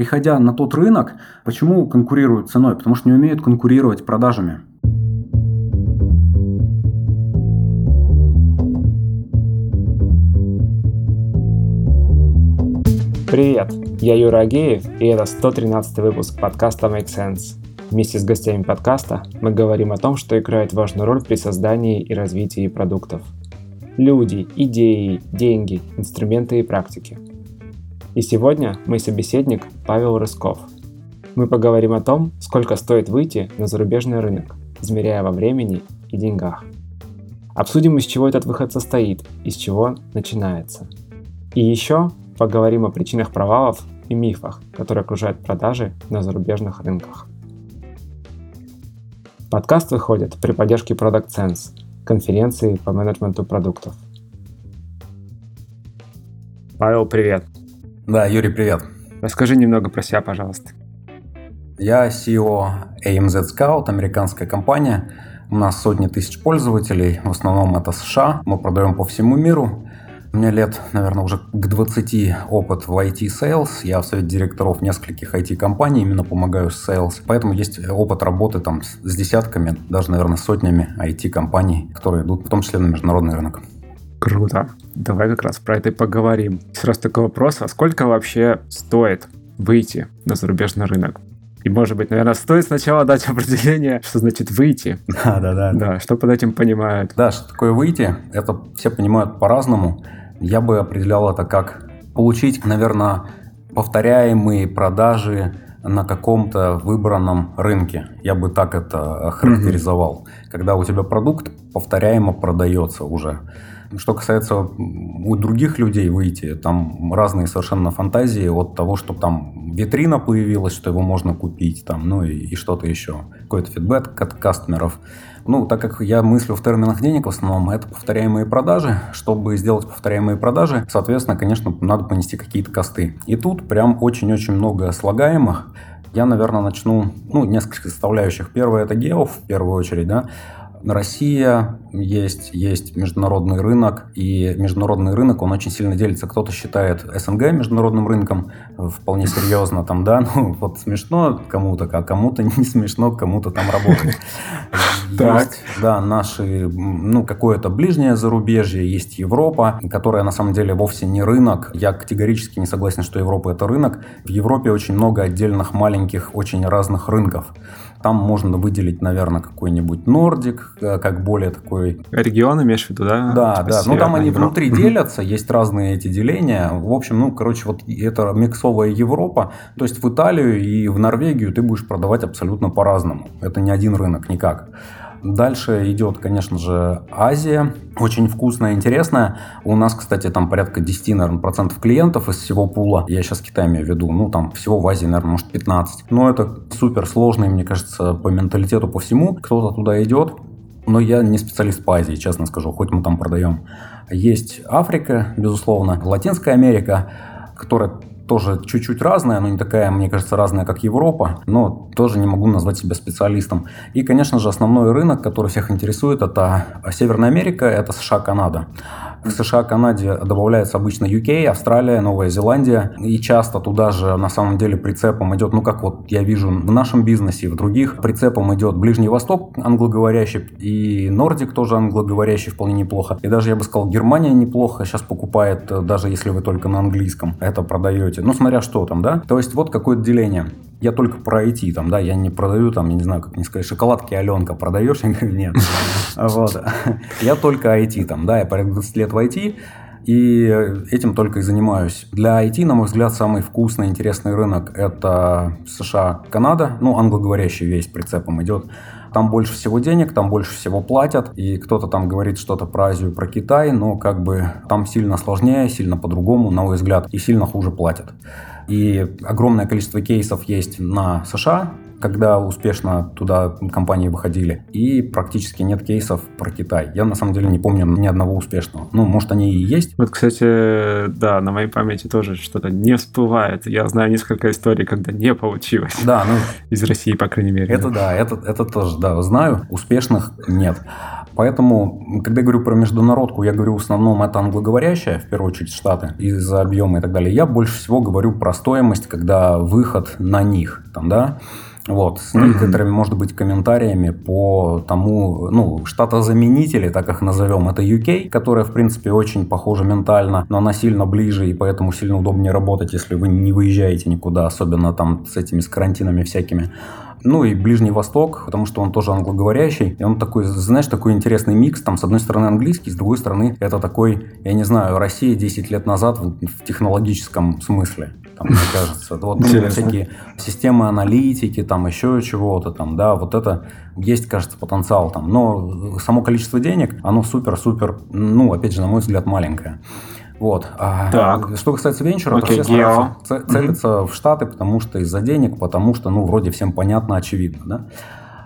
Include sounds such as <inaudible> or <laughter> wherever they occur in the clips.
приходя на тот рынок, почему конкурируют ценой? Потому что не умеют конкурировать продажами. Привет, я Юра Агеев, и это 113 выпуск подкаста Make Sense. Вместе с гостями подкаста мы говорим о том, что играет важную роль при создании и развитии продуктов. Люди, идеи, деньги, инструменты и практики. И сегодня мой собеседник Павел Рысков. Мы поговорим о том, сколько стоит выйти на зарубежный рынок, измеряя во времени и деньгах. Обсудим, из чего этот выход состоит, из чего начинается. И еще поговорим о причинах провалов и мифах, которые окружают продажи на зарубежных рынках. Подкаст выходит при поддержке Product Sense, конференции по менеджменту продуктов. Павел, привет. Да, Юрий, привет. Расскажи немного про себя, пожалуйста. Я CEO AMZ Scout, американская компания. У нас сотни тысяч пользователей, в основном это США. Мы продаем по всему миру. У меня лет, наверное, уже к 20 опыт в IT-sales. Я в совете директоров нескольких IT-компаний, именно помогаю с sales. Поэтому есть опыт работы там с десятками, даже, наверное, сотнями IT-компаний, которые идут в том числе на международный рынок. Круто. Давай как раз про это и поговорим. Сразу такой вопрос, а сколько вообще стоит выйти на зарубежный рынок? И, может быть, наверное, стоит сначала дать <laughs> определение, что значит выйти. Да, да, да. Да, что под этим понимают. Да, что такое выйти, это все понимают по-разному. Я бы определял это как получить, наверное, повторяемые продажи на каком-то выбранном рынке. Я бы так это характеризовал. Mm-hmm. Когда у тебя продукт повторяемо продается уже. Что касается у других людей выйти, там разные совершенно фантазии от того, что там витрина появилась, что его можно купить, там, ну и, и что-то еще. Какой-то фидбэк от кастомеров. Ну, так как я мыслю в терминах денег в основном, это повторяемые продажи. Чтобы сделать повторяемые продажи, соответственно, конечно, надо понести какие-то косты. И тут прям очень-очень много слагаемых. Я, наверное, начну, ну, несколько составляющих. Первое – это гео, в первую очередь, да. Россия, есть, есть международный рынок, и международный рынок, он очень сильно делится. Кто-то считает СНГ международным рынком, вполне серьезно там, да, <laughs> ну вот смешно кому-то, а кому-то не смешно, кому-то там работать. <laughs> Есть, да, наши, ну, какое-то ближнее зарубежье, есть Европа, которая на самом деле вовсе не рынок. Я категорически не согласен, что Европа это рынок. В Европе очень много отдельных маленьких, очень разных рынков. Там можно выделить, наверное, какой-нибудь Нордик, э, как более такой... Регион имеешь в виду, да? Да, типа да. Ну, там они Европа. внутри делятся, есть разные эти деления. В общем, ну, короче, вот это миксовая Европа. То есть в Италию и в Норвегию ты будешь продавать абсолютно по-разному. Это не один рынок никак. Дальше идет, конечно же, Азия. Очень вкусная, интересная. У нас, кстати, там порядка 10, наверное, процентов клиентов из всего пула. Я сейчас Китай имею в виду. Ну, там всего в Азии, наверное, может 15. Но это супер сложный, мне кажется, по менталитету, по всему. Кто-то туда идет, но я не специалист по Азии, честно скажу, хоть мы там продаем. Есть Африка, безусловно, Латинская Америка, которая тоже чуть-чуть разная, но не такая, мне кажется, разная, как Европа, но тоже не могу назвать себя специалистом. И, конечно же, основной рынок, который всех интересует, это Северная Америка, это США, Канада. В США, Канаде добавляется обычно UK, Австралия, Новая Зеландия. И часто туда же на самом деле прицепом идет, ну как вот я вижу в нашем бизнесе и в других, прицепом идет Ближний Восток англоговорящий и Нордик тоже англоговорящий вполне неплохо. И даже я бы сказал, Германия неплохо сейчас покупает, даже если вы только на английском это продаете. Ну смотря что там, да. То есть вот какое-то деление я только про IT, там, да, я не продаю, там, я не знаю, как не сказать, шоколадки Аленка продаешь? <laughs> Я говорю, нет. <laughs> Вот. Я только IT, там, да, я порядка 20 лет в IT, и этим только и занимаюсь. Для IT, на мой взгляд, самый вкусный, интересный рынок – это США, Канада. Ну, англоговорящий весь прицепом идет. Там больше всего денег, там больше всего платят. И кто-то там говорит что-то про Азию, про Китай, но как бы там сильно сложнее, сильно по-другому, на мой взгляд, и сильно хуже платят. И огромное количество кейсов есть на США, когда успешно туда компании выходили. И практически нет кейсов про Китай. Я на самом деле не помню ни одного успешного. Ну, может, они и есть. Вот, кстати, да, на моей памяти тоже что-то не всплывает. Я знаю несколько историй, когда не получилось. Да, ну... Из России, по крайней мере. Это да, это, это тоже, да, знаю. Успешных нет. Поэтому, когда я говорю про международку, я говорю в основном это англоговорящая, в первую очередь Штаты, из-за объема и так далее. Я больше всего говорю про стоимость, когда выход на них, там, да, вот, с некоторыми, может быть, комментариями по тому, ну, штатозаменители, так их назовем, это UK, которая, в принципе, очень похожа ментально, но она сильно ближе, и поэтому сильно удобнее работать, если вы не выезжаете никуда, особенно там с этими, с карантинами всякими. Ну и Ближний Восток, потому что он тоже англоговорящий. И он такой, знаешь, такой интересный микс. Там с одной стороны английский, с другой стороны это такой, я не знаю, Россия 10 лет назад в, в технологическом смысле. Там, мне кажется. Вот всякие системы аналитики, там еще чего-то там, да, вот это есть, кажется, потенциал там. Но само количество денег, оно супер-супер, ну, опять же, на мой взгляд, маленькое. Вот. А, так. Что касается венчура, okay, то все стараются целятся mm-hmm. в Штаты, потому что из-за денег, потому что, ну, вроде всем понятно, очевидно, да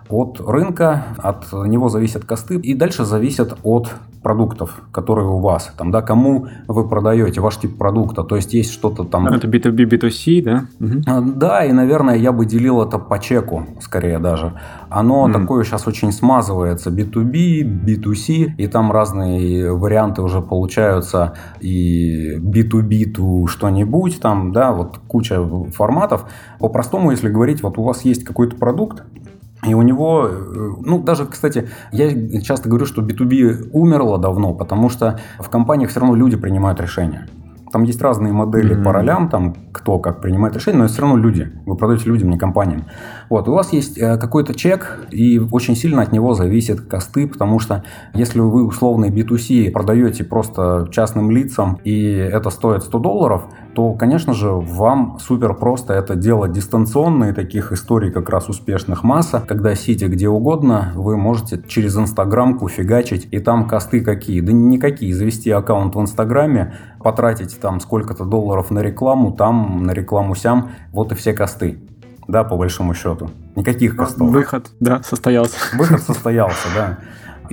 от рынка, от него зависят косты, и дальше зависят от продуктов, которые у вас. Там, да, кому вы продаете ваш тип продукта. То есть есть что-то там... Это B2B, B2C, да? Угу. Да, и, наверное, я бы делил это по чеку, скорее даже. Оно mm. такое сейчас очень смазывается. B2B, B2C, и там разные варианты уже получаются. И B2B to что-нибудь там, да, вот куча форматов. По-простому, если говорить, вот у вас есть какой-то продукт, и у него, э, ну, даже, кстати, я часто говорю, что B2B умерло давно, потому что в компаниях все равно люди принимают решения. Там есть разные модели mm-hmm. по ролям, там кто как принимает решения, но это все равно люди. Вы продаете людям, не компаниям. Вот, у вас есть э, какой-то чек, и очень сильно от него зависят косты, потому что если вы условный B2C продаете просто частным лицам, и это стоит 100 долларов, то, конечно же, вам супер просто это делать дистанционно, и таких историй как раз успешных масса, когда сидя где угодно, вы можете через Инстаграмку фигачить, и там косты какие? Да никакие. Завести аккаунт в Инстаграме, потратить там сколько-то долларов на рекламу, там на рекламу сям, вот и все косты. Да, по большому счету. Никаких костов. Выход, да, состоялся. Выход состоялся, да.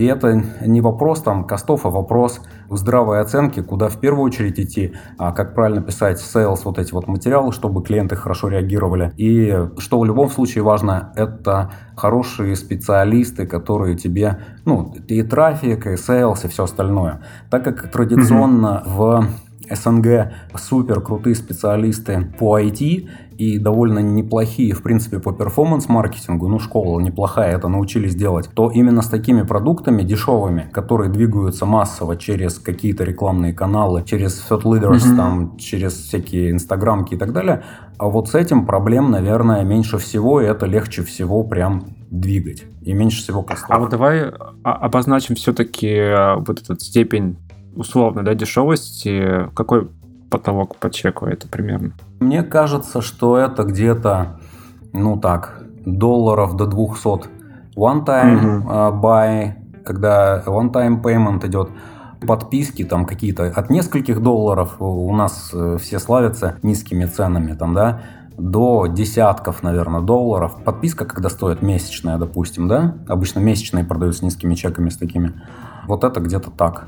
И это не вопрос там костов, а вопрос здравой оценки, куда в первую очередь идти, а как правильно писать sales, вот эти вот материалы, чтобы клиенты хорошо реагировали. И что в любом случае важно, это хорошие специалисты, которые тебе, ну, и трафик, и sales, и все остальное. Так как традиционно mm-hmm. в СНГ супер крутые специалисты по IT и довольно неплохие, в принципе, по перформанс-маркетингу, ну, школа неплохая, это научились делать, то именно с такими продуктами дешевыми, которые двигаются массово через какие-то рекламные каналы, через thought leaders, mm-hmm. там, через всякие инстаграмки и так далее, а вот с этим проблем, наверное, меньше всего, и это легче всего прям двигать. И меньше всего костов. А вот давай обозначим все-таки а, вот этот степень условно, да, дешевости, какой потолок по чеку это примерно? Мне кажется, что это где-то, ну так, долларов до 200 one-time uh-huh. buy, когда one-time payment идет, подписки там какие-то от нескольких долларов, у нас э, все славятся низкими ценами там, да, до десятков, наверное, долларов. Подписка, когда стоит месячная, допустим, да, обычно месячные продают с низкими чеками, с такими. Вот это где-то так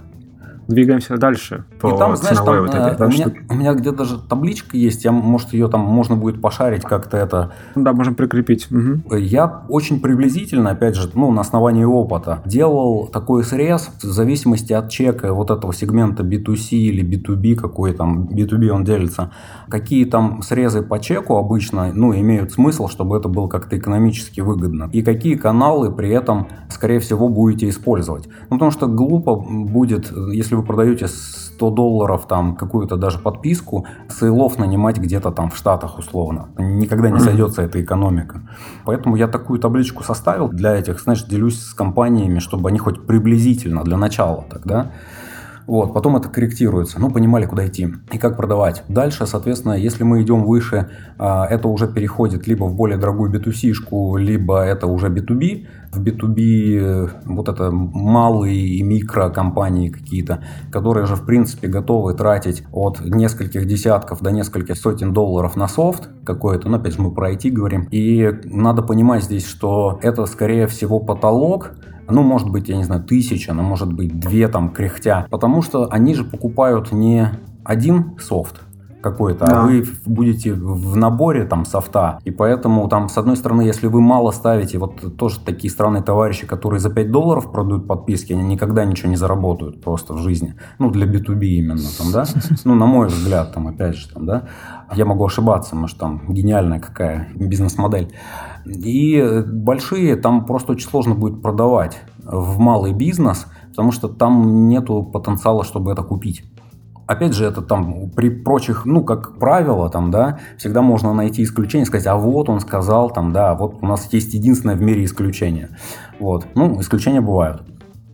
двигаемся дальше. По и там, знаешь, там, вот этой, да, у, меня, у меня где-то даже табличка есть, я, может, ее там можно будет пошарить как-то это. Да, можем прикрепить. Угу. Я очень приблизительно, опять же, ну, на основании опыта, делал такой срез в зависимости от чека вот этого сегмента B2C или B2B, какой там B2B он делится, какие там срезы по чеку обычно, ну, имеют смысл, чтобы это было как-то экономически выгодно, и какие каналы при этом, скорее всего, будете использовать. Ну, потому что глупо будет, если если вы продаете 100 долларов там какую-то даже подписку, сейлов нанимать где-то там в Штатах условно. Никогда не сойдется эта экономика. Поэтому я такую табличку составил для этих, знаешь, делюсь с компаниями, чтобы они хоть приблизительно для начала тогда Вот, потом это корректируется. Ну, понимали, куда идти и как продавать. Дальше, соответственно, если мы идем выше, а, это уже переходит либо в более дорогую B2C-шку, либо это уже B2B. В B2B э, вот это малые и микро компании какие-то, которые же, в принципе, готовы тратить от нескольких десятков до нескольких сотен долларов на софт какой-то. Ну, опять же, мы про IT говорим. И надо понимать здесь, что это, скорее всего, потолок, ну, может быть, я не знаю, тысяча, но может быть две там кряхтя, потому что они же покупают не один софт, какой-то, а да. а вы будете в наборе там софта. И поэтому там, с одной стороны, если вы мало ставите, вот тоже такие странные товарищи, которые за 5 долларов продают подписки, они никогда ничего не заработают просто в жизни. Ну, для B2B именно там, да. <laughs> Ну, на мой взгляд, там, опять же, там, да. Я могу ошибаться, может, там гениальная какая бизнес-модель. И большие там просто очень сложно будет продавать в малый бизнес, потому что там нету потенциала, чтобы это купить. Опять же, это там при прочих, ну, как правило, там, да, всегда можно найти исключение, сказать, а вот он сказал, там, да, вот у нас есть единственное в мире исключение. Вот. Ну, исключения бывают.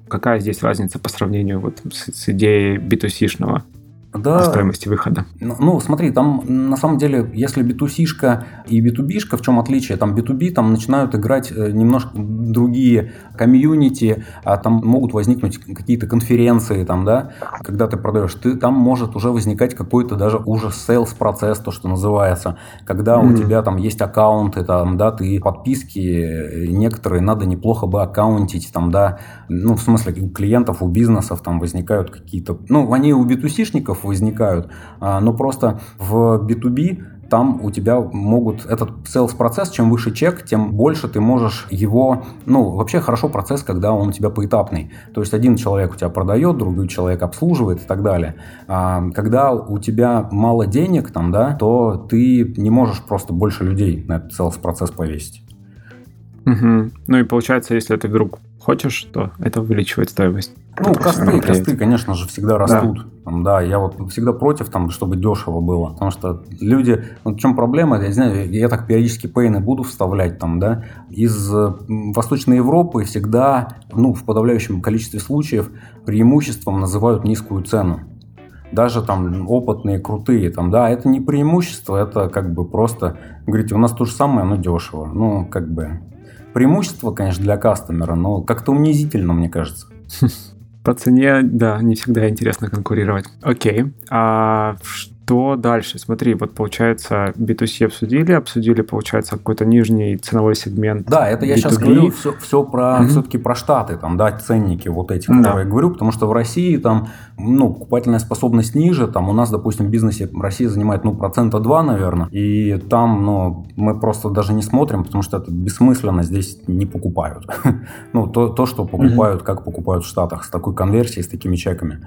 Какая здесь разница по сравнению вот с, с идеей B2C-шного? Да. стоимости выхода. Ну, ну, смотри, там на самом деле, если B2C-шка и B2B-шка, в чем отличие? Там B2B там начинают играть э, немножко другие комьюнити, а там могут возникнуть какие-то конференции, там, да, когда ты продаешь, ты, там может уже возникать какой-то даже уже sales процесс, то, что называется, когда mm-hmm. у тебя там есть аккаунты, там, да, ты подписки э, некоторые надо неплохо бы аккаунтить, там, да, ну, в смысле, у клиентов, у бизнесов там возникают какие-то, ну, они у B2C-шников возникают, а, но просто в B2B там у тебя могут этот sales процесс, чем выше чек, тем больше ты можешь его, ну, вообще хорошо процесс, когда он у тебя поэтапный. То есть один человек у тебя продает, другой человек обслуживает и так далее. А когда у тебя мало денег там, да, то ты не можешь просто больше людей на этот sales процесс повесить. Угу. Ну и получается, если ты вдруг хочешь, то это увеличивает стоимость. Ну, косты, косты, конечно же, всегда растут. Да. Там, да, я вот всегда против, там, чтобы дешево было. Потому что люди... Вот в чем проблема? Я не знаю, я так периодически пейны буду вставлять там, да. Из Восточной Европы всегда, ну, в подавляющем количестве случаев преимуществом называют низкую цену даже там опытные, крутые, там, да, это не преимущество, это как бы просто, говорите, у нас то же самое, но дешево. Ну, как бы, преимущество, конечно, для кастомера, но как-то унизительно, мне кажется. <laughs> По цене, да, не всегда интересно конкурировать. Окей. А что дальше? Смотри, вот получается B2C обсудили, обсудили, получается, какой-то нижний ценовой сегмент. Да, это я B2B. сейчас говорю все, все про, mm-hmm. все-таки про Штаты, там, да, ценники вот эти, которые да. я говорю, потому что в России там, ну, покупательная способность ниже, там у нас, допустим, в бизнесе Россия занимает, ну, процента 2, наверное, и там, ну, мы просто даже не смотрим, потому что это бессмысленно, здесь не покупают. <laughs> ну, то, то, что покупают, как покупают в Штатах, с такой конверсией, с такими чеками.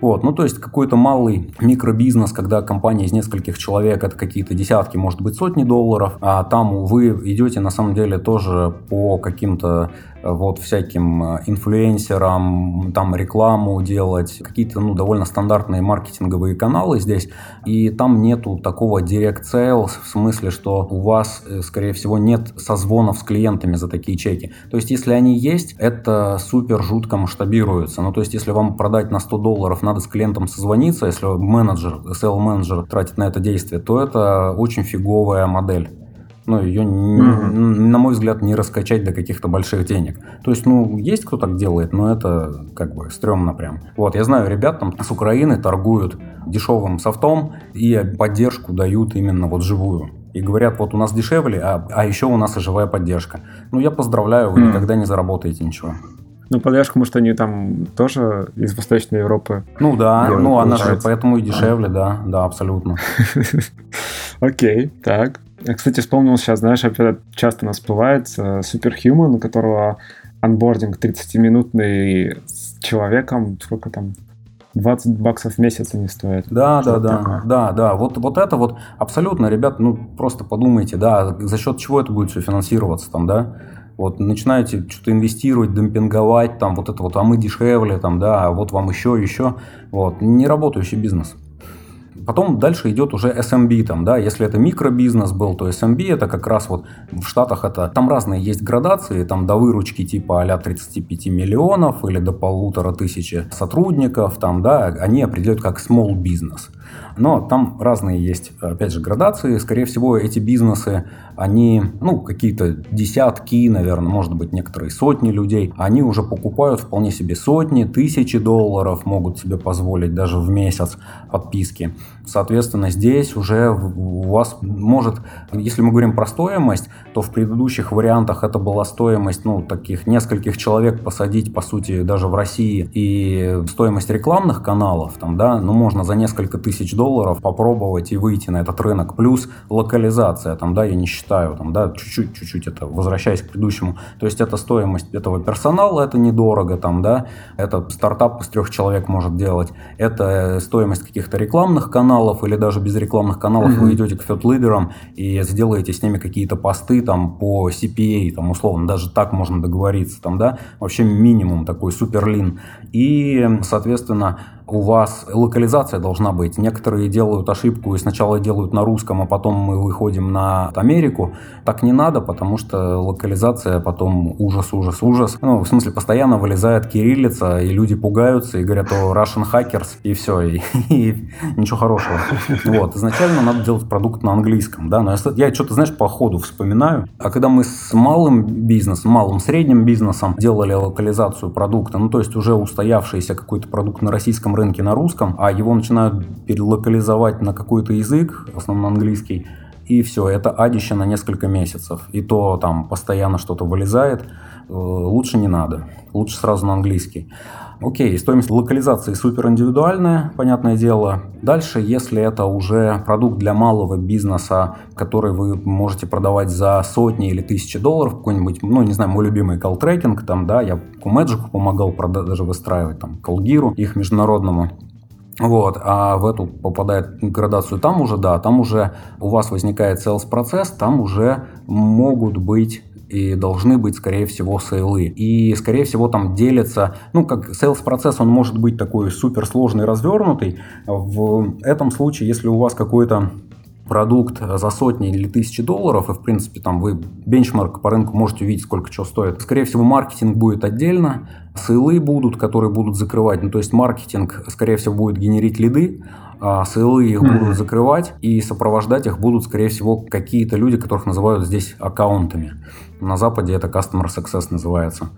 Вот, ну, то есть какой-то малый микробизнес, когда компания из нескольких человек, это какие-то десятки, может быть, сотни долларов, а там вы идете на самом деле тоже по каким-то вот всяким э, инфлюенсерам, там рекламу делать, какие-то ну, довольно стандартные маркетинговые каналы здесь, и там нету такого direct sales, в смысле, что у вас, э, скорее всего, нет созвонов с клиентами за такие чеки. То есть, если они есть, это супер жутко масштабируется. Ну, то есть, если вам продать на 100 долларов, надо с клиентом созвониться, если менеджер, sales менеджер тратит на это действие, то это очень фиговая модель ну, ее, mm-hmm. на мой взгляд, не раскачать до каких-то больших денег. То есть, ну, есть кто так делает, но это как бы стрёмно прям. Вот, я знаю ребят там с Украины торгуют дешевым софтом и поддержку дают именно вот живую. И говорят, вот у нас дешевле, а, а еще у нас и живая поддержка. Ну, я поздравляю, вы mm. никогда не заработаете ничего. Ну, поддержка, может, они там тоже из Восточной Европы. Ну да, делают, ну она же поэтому и дешевле, да, да, абсолютно. <laughs> Окей, так. Я, кстати, вспомнил сейчас, знаешь, опять часто нас всплывает э, Superhuman, у которого анбординг 30-минутный с человеком, сколько там, 20 баксов в месяц они стоят. Да, да, да, такое. да, да. Вот, вот это вот абсолютно, ребят, ну просто подумайте, да, за счет чего это будет все финансироваться там, да? Вот начинаете что-то инвестировать, демпинговать, там вот это вот, а мы дешевле, там, да, а вот вам еще, еще. Вот, не работающий бизнес. Потом дальше идет уже SMB, там, да, если это микробизнес был, то SMB это как раз вот в Штатах это, там разные есть градации, там до выручки типа а 35 миллионов или до полутора тысячи сотрудников, там, да, они определяют как small business. Но там разные есть, опять же, градации. Скорее всего, эти бизнесы, они, ну, какие-то десятки, наверное, может быть, некоторые сотни людей, они уже покупают вполне себе сотни, тысячи долларов, могут себе позволить даже в месяц подписки. Соответственно, здесь уже у вас может, если мы говорим про стоимость, то в предыдущих вариантах это была стоимость, ну, таких нескольких человек посадить, по сути, даже в России, и стоимость рекламных каналов, там, да, ну, можно за несколько тысяч долларов попробовать и выйти на этот рынок. Плюс локализация, там, да, я не считаю, там, да, чуть-чуть, чуть-чуть это, возвращаясь к предыдущему, то есть это стоимость этого персонала, это недорого, там, да, это стартап из трех человек может делать, это стоимость каких-то рекламных каналов, каналов или даже без рекламных каналов mm-hmm. вы идете к фет-лидерам и сделаете с ними какие-то посты там по CPA, там условно, даже так можно договориться, там, да, вообще минимум такой суперлин. И, соответственно, у вас локализация должна быть. Некоторые делают ошибку и сначала делают на русском, а потом мы выходим на Америку. Так не надо, потому что локализация потом ужас, ужас, ужас. Ну, в смысле, постоянно вылезает кириллица, и люди пугаются и говорят, о, Russian hackers, и все, и, <laughs> и ничего хорошего. Вот, изначально надо делать продукт на английском, да, но я, я что-то, знаешь, по ходу вспоминаю. А когда мы с малым бизнесом, малым средним бизнесом делали локализацию продукта, ну, то есть уже устоявшийся какой-то продукт на российском рынке на русском, а его начинают перелокализовать на какой-то язык, в основном английский, и все, это адище на несколько месяцев. И то там постоянно что-то вылезает. Э, лучше не надо. Лучше сразу на английский. Окей, стоимость локализации супер индивидуальная, понятное дело. Дальше, если это уже продукт для малого бизнеса, который вы можете продавать за сотни или тысячи долларов, какой-нибудь, ну, не знаю, мой любимый колл-трекинг, там, да, я Кумеджику помогал даже выстраивать, там, Колгиру, их международному. Вот, а в эту попадает градацию там уже, да, там уже у вас возникает sales процесс, там уже могут быть и должны быть, скорее всего, сейлы. И, скорее всего, там делятся, ну, как sales процесс, он может быть такой суперсложный, развернутый. В этом случае, если у вас какой-то продукт за сотни или тысячи долларов, и, в принципе, там вы бенчмарк по рынку можете увидеть, сколько чего стоит. Скорее всего, маркетинг будет отдельно, сейлы будут, которые будут закрывать. Ну, то есть маркетинг, скорее всего, будет генерить лиды, а сейлы их mm-hmm. будут закрывать, и сопровождать их будут, скорее всего, какие-то люди, которых называют здесь аккаунтами. На Западе это Customer Success называется.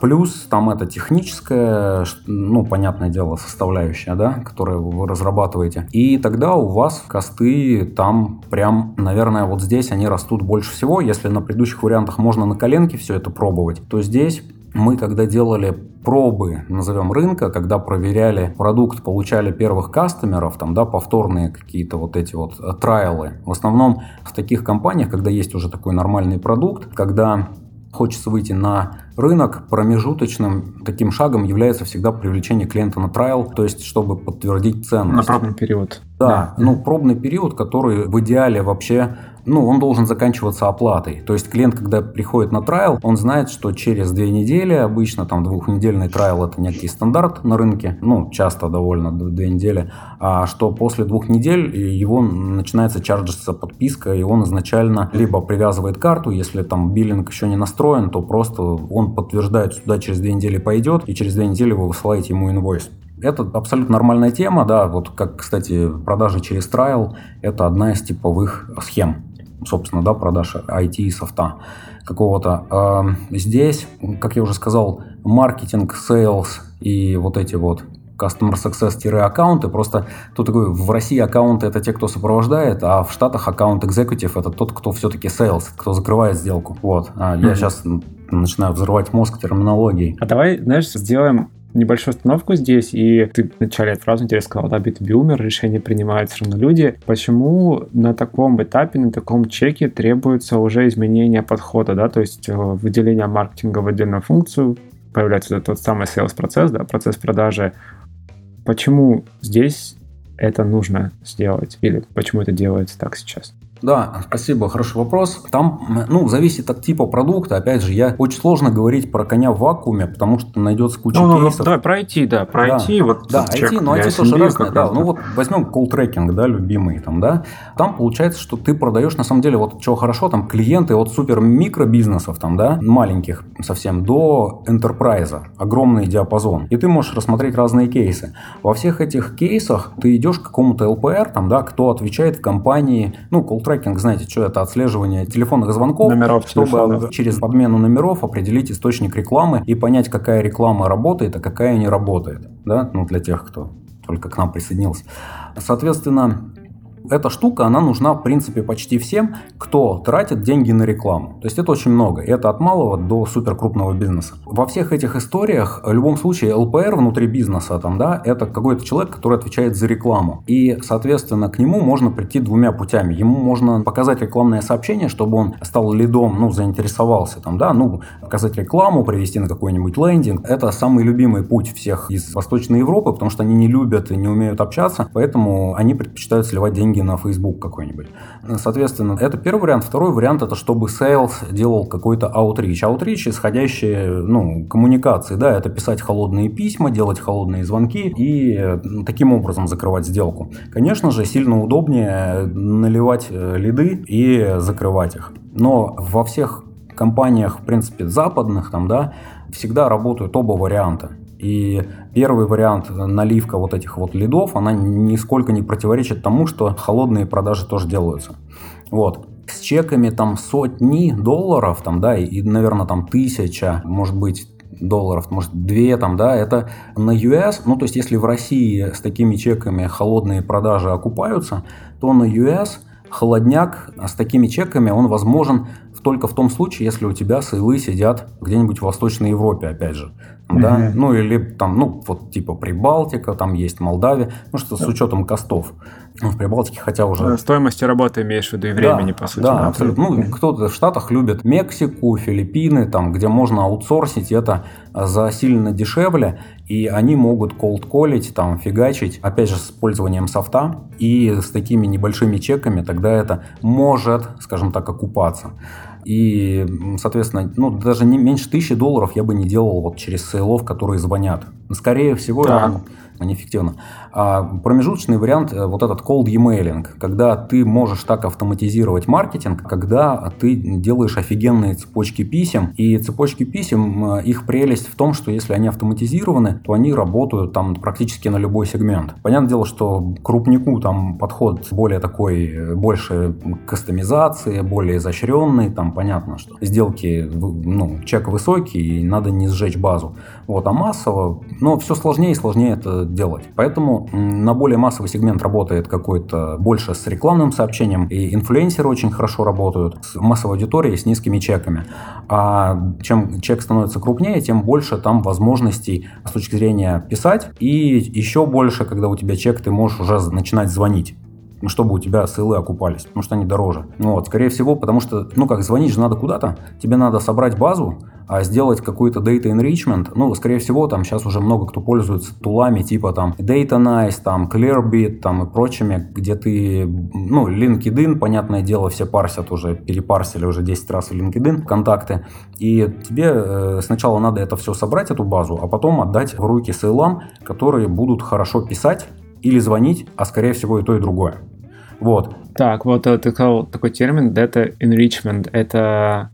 Плюс там это техническая, ну, понятное дело, составляющая, да, которую вы разрабатываете. И тогда у вас косты там прям, наверное, вот здесь они растут больше всего. Если на предыдущих вариантах можно на коленке все это пробовать, то здесь мы, когда делали пробы, назовем рынка, когда проверяли продукт, получали первых кастомеров, там, да, повторные какие-то вот эти вот э, трайлы. В основном в таких компаниях, когда есть уже такой нормальный продукт, когда хочется выйти на рынок, промежуточным таким шагом является всегда привлечение клиента на трайл, то есть чтобы подтвердить ценность. На пробный период. Да, да, ну пробный период, который в идеале вообще ну, он должен заканчиваться оплатой. То есть клиент, когда приходит на трайл, он знает, что через две недели, обычно там двухнедельный трайл это некий стандарт на рынке, ну, часто довольно две недели, а что после двух недель его начинается чарджиться подписка, и он изначально либо привязывает карту, если там биллинг еще не настроен, то просто он подтверждает, сюда через две недели пойдет, и через две недели вы высылаете ему инвойс. Это абсолютно нормальная тема, да, вот как, кстати, продажи через трайл, это одна из типовых схем собственно, да, продаж IT и софта какого-то. Здесь, как я уже сказал, маркетинг, sales и вот эти вот Customer Success-аккаунты. Просто тут такой, в России аккаунты это те, кто сопровождает, а в Штатах аккаунт Executive это тот, кто все-таки sales, кто закрывает сделку. Вот. А я mm-hmm. сейчас начинаю взрывать мозг терминологией. А давай, знаешь, сделаем небольшую остановку здесь, и ты этой фразы интересно сказал, да, B2B умер, решение принимают все равно люди. Почему на таком этапе, на таком чеке требуется уже изменение подхода, да, то есть э, выделение маркетинга в отдельную функцию, появляется тот самый sales процесс, да, процесс продажи. Почему здесь это нужно сделать или почему это делается так сейчас? Да, спасибо, хороший вопрос. Там, ну, зависит от типа продукта. Опять же, я очень сложно говорить про коня в вакууме, потому что найдется куча ну, кейсов. Ну, давай про IT, да, про да. IT. Вот да, IT, но IT тоже разное. Да, ну вот возьмем call tracking, да, любимый там, да. Там получается, что ты продаешь, на самом деле, вот чего хорошо, там клиенты от супер микробизнесов, там, да, маленьких совсем, до enterprise, огромный диапазон. И ты можешь рассмотреть разные кейсы. Во всех этих кейсах ты идешь к какому-то LPR, там, да, кто отвечает в компании, ну, call трекинг, знаете, что это отслеживание телефонных звонков, номеров чтобы телефонов. через подмену номеров определить источник рекламы и понять, какая реклама работает, а какая не работает. Да? Ну, для тех, кто только к нам присоединился. Соответственно, эта штука, она нужна, в принципе, почти всем, кто тратит деньги на рекламу. То есть это очень много. Это от малого до супер крупного бизнеса. Во всех этих историях, в любом случае, ЛПР внутри бизнеса, там, да, это какой-то человек, который отвечает за рекламу. И, соответственно, к нему можно прийти двумя путями. Ему можно показать рекламное сообщение, чтобы он стал лидом, ну, заинтересовался, там, да, ну, показать рекламу, привести на какой-нибудь лендинг. Это самый любимый путь всех из Восточной Европы, потому что они не любят и не умеют общаться, поэтому они предпочитают сливать деньги деньги на Facebook какой-нибудь. Соответственно, это первый вариант. Второй вариант это чтобы sales делал какой-то outreach. Outreach исходящие ну, коммуникации, да, это писать холодные письма, делать холодные звонки и таким образом закрывать сделку. Конечно же, сильно удобнее наливать э, лиды и закрывать их. Но во всех компаниях, в принципе, западных, там, да, всегда работают оба варианта. И первый вариант, наливка вот этих вот лидов, она нисколько не противоречит тому, что холодные продажи тоже делаются. Вот. С чеками там сотни долларов, там, да, и, наверное, там тысяча, может быть, долларов, может, две там, да, это на US, ну, то есть, если в России с такими чеками холодные продажи окупаются, то на US холодняк с такими чеками, он возможен только в том случае, если у тебя сейлы сидят где-нибудь в Восточной Европе, опять же да, ну или там, ну вот типа Прибалтика, там есть Молдавия, ну что с учетом костов. Ну, в Прибалтике, хотя уже... Стоимости работы имеешь в виду и времени, да, по сути. Да, да абсолютно. Ну, кто-то в Штатах любит Мексику, Филиппины, там, где можно аутсорсить это за сильно дешевле, и они могут колд-колить, там, фигачить, опять же, с использованием софта, и с такими небольшими чеками тогда это может, скажем так, окупаться. И, соответственно, ну, даже не меньше тысячи долларов я бы не делал вот через сейлов, которые звонят. Скорее всего, да неэффективно. А промежуточный вариант э, вот этот cold emailing, когда ты можешь так автоматизировать маркетинг, когда ты делаешь офигенные цепочки писем, и цепочки писем, их прелесть в том, что если они автоматизированы, то они работают там практически на любой сегмент. Понятное дело, что крупнику там подход более такой, э, больше кастомизации, более изощренный, там понятно, что сделки, ну, чек высокий, и надо не сжечь базу. Вот, а массово, но все сложнее и сложнее это делать. Поэтому на более массовый сегмент работает какой-то больше с рекламным сообщением, и инфлюенсеры очень хорошо работают с массовой аудиторией с низкими чеками. А чем чек становится крупнее, тем больше там возможностей с точки зрения писать, и еще больше, когда у тебя чек, ты можешь уже начинать звонить чтобы у тебя ссылы окупались, потому что они дороже. Ну вот, скорее всего, потому что, ну как, звонить же надо куда-то, тебе надо собрать базу, а сделать какой-то data enrichment, ну, скорее всего, там сейчас уже много кто пользуется тулами типа там Datanize, там Clearbit, там и прочими, где ты, ну, LinkedIn, понятное дело, все парсят уже, перепарсили уже 10 раз в LinkedIn контакты, и тебе э, сначала надо это все собрать, эту базу, а потом отдать в руки сейлам, которые будут хорошо писать или звонить, а скорее всего и то, и другое. Вот. Так, вот э, ты сказал такой термин data enrichment. Это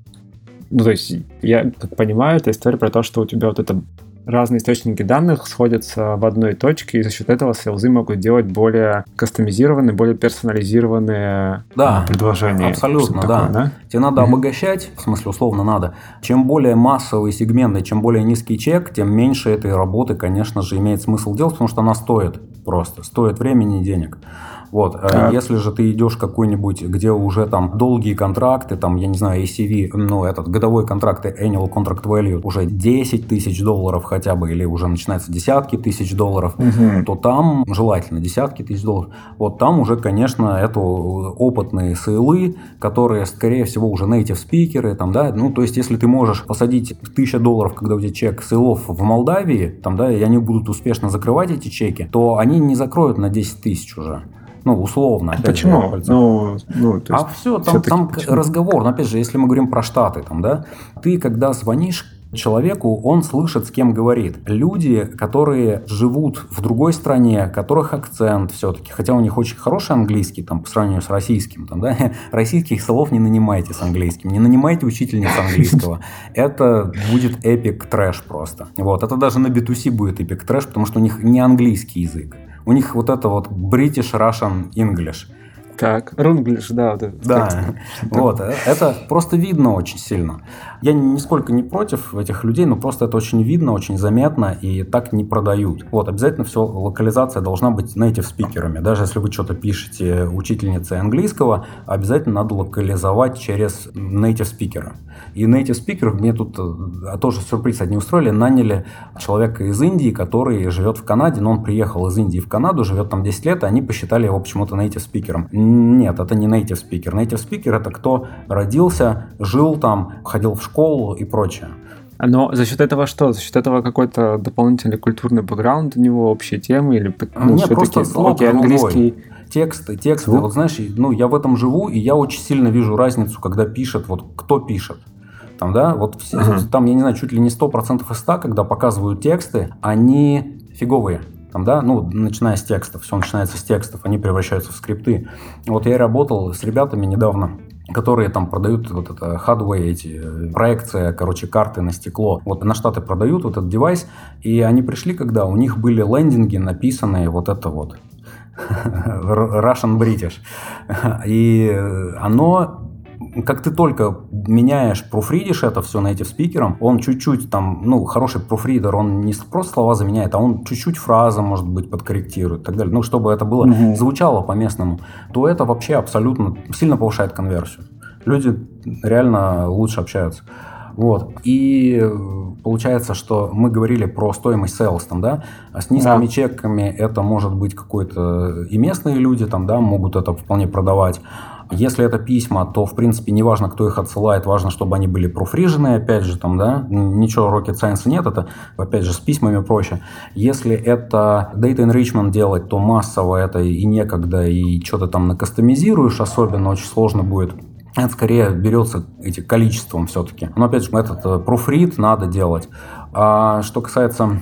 ну, то есть, я как понимаю, это история про то, что у тебя вот это разные источники данных сходятся в одной точке, и за счет этого селзы могут делать более кастомизированные, более персонализированные да, предложения. Абсолютно, да. Такое, да. Тебе надо mm-hmm. обогащать, в смысле, условно надо. Чем более массовый сегмент и чем более низкий чек, тем меньше этой работы, конечно же, имеет смысл делать, потому что она стоит просто, стоит времени и денег. Вот. А так. Если же ты идешь какой-нибудь, где уже там долгие контракты, там, я не знаю, ACV, ну, этот годовой контракт, annual contract value, уже 10 тысяч долларов хотя бы, или уже начинается десятки тысяч долларов, угу. то там желательно десятки тысяч долларов. Вот там уже, конечно, это опытные сейлы, которые, скорее всего, уже native спикеры, там, да, ну, то есть, если ты можешь посадить тысяча долларов, когда у тебя чек сейлов в Молдавии, там, да, и они будут успешно закрывать эти чеки, то они не закроют на 10 тысяч уже. Ну, условно. Почему? Же, ну, ну, то есть, а все, там, там разговор. Но опять же, если мы говорим про Штаты, там, да, ты когда звонишь человеку, он слышит, с кем говорит. Люди, которые живут в другой стране, которых акцент все-таки, хотя у них очень хороший английский, там, по сравнению с российским, там, да, <laughs> российских слов не нанимайте с английским, не нанимайте учительниц английского. <laughs> Это будет эпик трэш просто. Вот, это даже на B2C будет эпик трэш, потому что у них не английский язык. У них вот это вот British Russian English. Так, рунглиш, да. Да, да. вот, э, это просто видно очень сильно. Я нисколько не против этих людей, но просто это очень видно, очень заметно, и так не продают. Вот, обязательно все, локализация должна быть native спикерами. Даже если вы что-то пишете учительнице английского, обязательно надо локализовать через native спикера. И native спикеров мне тут э, тоже сюрприз одни устроили, наняли человека из Индии, который живет в Канаде, но он приехал из Индии в Канаду, живет там 10 лет, и они посчитали его почему-то native спикером. Нет, это не native speaker. Native speaker это кто родился, жил там, ходил в школу и прочее. Но за счет этого что? За счет этого какой-то дополнительный культурный бэкграунд у него, общие темы или ну, Нет, просто слог окей, английский. Тексты, тексты. Звук? Вот знаешь, ну я в этом живу, и я очень сильно вижу разницу, когда пишет, вот кто пишет. Там, да, вот все, uh-huh. там, я не знаю, чуть ли не 100% из 100, когда показывают тексты, они фиговые там, да, ну, начиная с текстов, все начинается с текстов, они превращаются в скрипты. Вот я работал с ребятами недавно, которые там продают вот это hardware, эти проекции, короче, карты на стекло. Вот на Штаты продают вот этот девайс, и они пришли, когда у них были лендинги, написанные вот это вот <laughs> Russian British. <laughs> И оно как ты только меняешь, пруфридишь это все на этим спикером, он чуть-чуть там, ну, хороший пруфридер, он не просто слова заменяет, а он чуть-чуть фразы, может быть, подкорректирует и так далее. Ну, чтобы это было, угу. звучало по-местному, то это вообще абсолютно сильно повышает конверсию. Люди реально лучше общаются. Вот. И получается, что мы говорили про стоимость sales, там, да, а с низкими да. чеками это может быть какой-то и местные люди там, да, могут это вполне продавать. Если это письма, то, в принципе, не важно, кто их отсылает, важно, чтобы они были профрижены, опять же, там, да, ничего rocket science нет, это, опять же, с письмами проще. Если это data enrichment делать, то массово это и некогда, и что-то там накастомизируешь, особенно очень сложно будет это скорее берется эти количеством все-таки. Но опять же, этот э, proofread надо делать. А что касается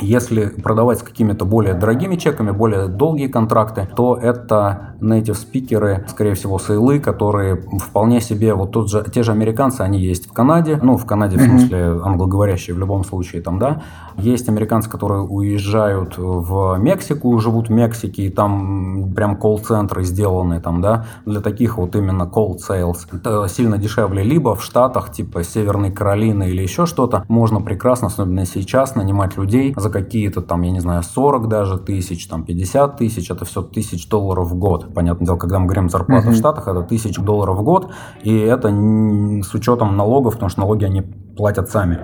если продавать с какими-то более дорогими чеками, более долгие контракты, то это native спикеры, скорее всего, сейлы, которые вполне себе, вот тот же, те же американцы, они есть в Канаде, ну, в Канаде, в смысле, англоговорящие в любом случае там, да, есть американцы, которые уезжают в Мексику, живут в Мексике, и там прям колл-центры сделаны там, да, для таких вот именно call sales. Это сильно дешевле. Либо в Штатах, типа Северной Каролины или еще что-то, можно прекрасно, особенно сейчас, нанимать людей за какие-то там, я не знаю, 40 даже тысяч, там 50 тысяч, это все тысяч долларов в год. Понятное дело, когда мы говорим зарплата mm-hmm. в Штатах, это тысяч долларов в год, и это с учетом налогов, потому что налоги они платят сами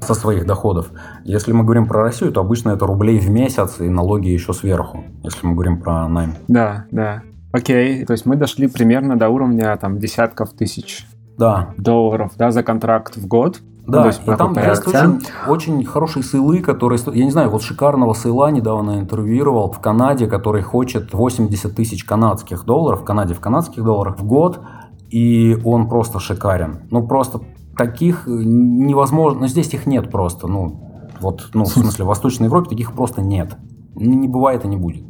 со своих доходов. Если мы говорим про Россию, то обычно это рублей в месяц и налоги еще сверху, если мы говорим про найм. Да, да. Окей, то есть мы дошли примерно до уровня там десятков тысяч да. долларов да, за контракт в год. Да, ну, и там есть очень, очень хорошие сылы, которые... Я не знаю, вот шикарного сыла недавно интервьюировал в Канаде, который хочет 80 тысяч канадских долларов, в Канаде в канадских долларах в год, и он просто шикарен. Ну, просто таких невозможно... Ну, здесь их нет просто, ну, вот, ну, в смысле, в Восточной Европе таких просто нет. Не бывает и не будет.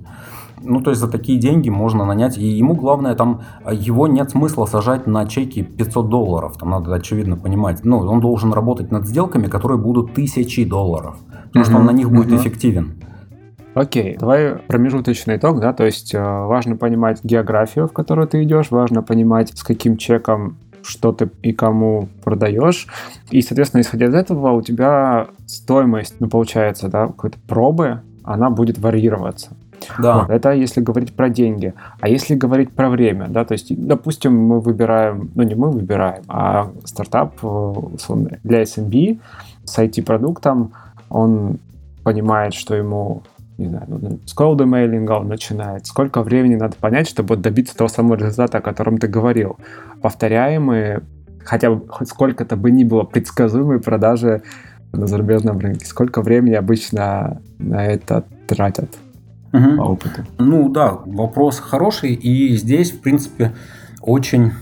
Ну, то есть за такие деньги можно нанять. И ему главное, там, его нет смысла сажать на чеки 500 долларов. Там надо очевидно понимать. Ну, он должен работать над сделками, которые будут тысячи долларов. Потому что он на них будет эффективен. Окей, давай промежуточный итог, да, то есть э, важно понимать географию, в которую ты идешь, важно понимать, с каким чеком что ты и кому продаешь. И, соответственно, исходя из этого, у тебя стоимость, ну, получается, да, какой-то пробы, она будет варьироваться. Да. Вот, это если говорить про деньги. А если говорить про время, да, то есть, допустим, мы выбираем, ну не мы выбираем, а стартап э, условно, для SMB с IT-продуктом, он понимает, что ему не знаю, с колд-мейлинга он начинает. Сколько времени надо понять, чтобы добиться того самого результата, о котором ты говорил. Повторяемые, хотя бы хоть сколько-то бы ни было предсказуемые продажи на зарубежном рынке. Сколько времени обычно на это тратят? Угу. по опыту. Ну да, вопрос хороший, и здесь, в принципе, очень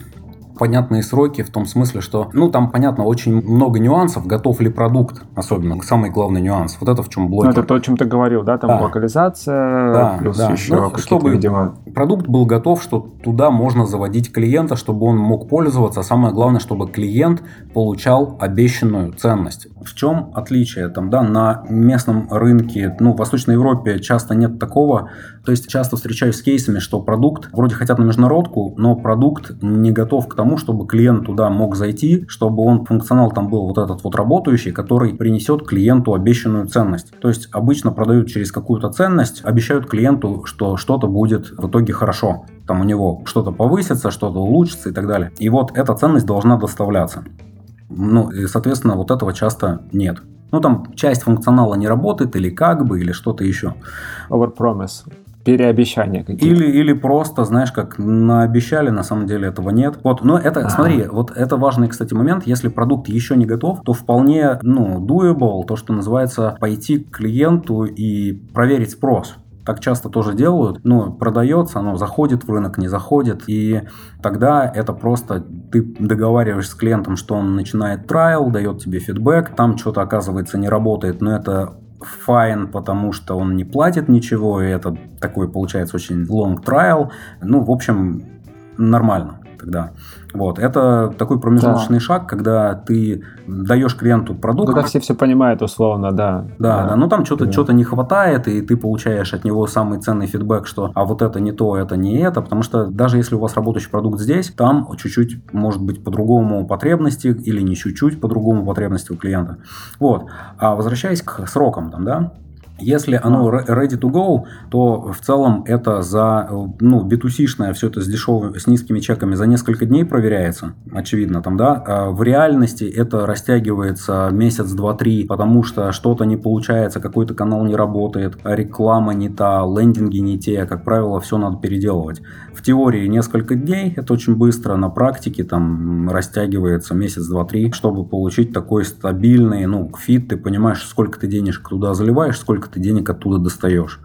понятные сроки в том смысле, что, ну, там, понятно, очень много нюансов, готов ли продукт, особенно, самый главный нюанс. Вот это в чем блокер. Ну, это то, о чем ты говорил, да, там да. локализация, да, плюс да. еще ну, чтобы видимо... продукт был готов, что туда можно заводить клиента, чтобы он мог пользоваться, а самое главное, чтобы клиент получал обещанную ценность. В чем отличие? Там, да, на местном рынке, ну, в Восточной Европе часто нет такого, то есть часто встречаюсь с кейсами, что продукт вроде хотят на международку, но продукт не готов к тому, тому, чтобы клиент туда мог зайти, чтобы он функционал там был вот этот вот работающий, который принесет клиенту обещанную ценность. То есть обычно продают через какую-то ценность, обещают клиенту, что что-то будет в итоге хорошо. Там у него что-то повысится, что-то улучшится и так далее. И вот эта ценность должна доставляться. Ну, и, соответственно, вот этого часто нет. Ну, там часть функционала не работает, или как бы, или что-то еще. Overpromise переобещания какие-то. Или, или просто, знаешь, как наобещали, на самом деле этого нет. Вот, но это, А-а-а. смотри, вот это важный, кстати, момент. Если продукт еще не готов, то вполне, ну, doable, то, что называется, пойти к клиенту и проверить спрос так часто тоже делают, ну, продается, оно заходит в рынок, не заходит, и тогда это просто ты договариваешься с клиентом, что он начинает trial, дает тебе фидбэк, там что-то оказывается не работает, но это fine, потому что он не платит ничего, и это такой получается очень long trial. Ну, в общем, нормально тогда. Вот. Это такой промежуточный да. шаг, когда ты даешь клиенту продукт. Когда все все понимают условно, да. Да, да, да. ну там что-то да. что не хватает, и ты получаешь от него самый ценный фидбэк, что а вот это не то, это не это, потому что даже если у вас работающий продукт здесь, там чуть-чуть может быть по-другому потребности или не чуть-чуть по-другому потребности у клиента. Вот. А возвращаясь к срокам, там, да, если оно ready to go, то в целом это за, ну, B2C-шное, все это с дешевыми, с низкими чеками за несколько дней проверяется, очевидно там, да. А в реальности это растягивается месяц, два, три, потому что что-то не получается, какой-то канал не работает, реклама не та, лендинги не те, как правило, все надо переделывать. В теории несколько дней, это очень быстро, на практике там растягивается месяц, два, три, чтобы получить такой стабильный, ну, фит, ты понимаешь, сколько ты денежек туда заливаешь, сколько сколько ты денег оттуда достаешь.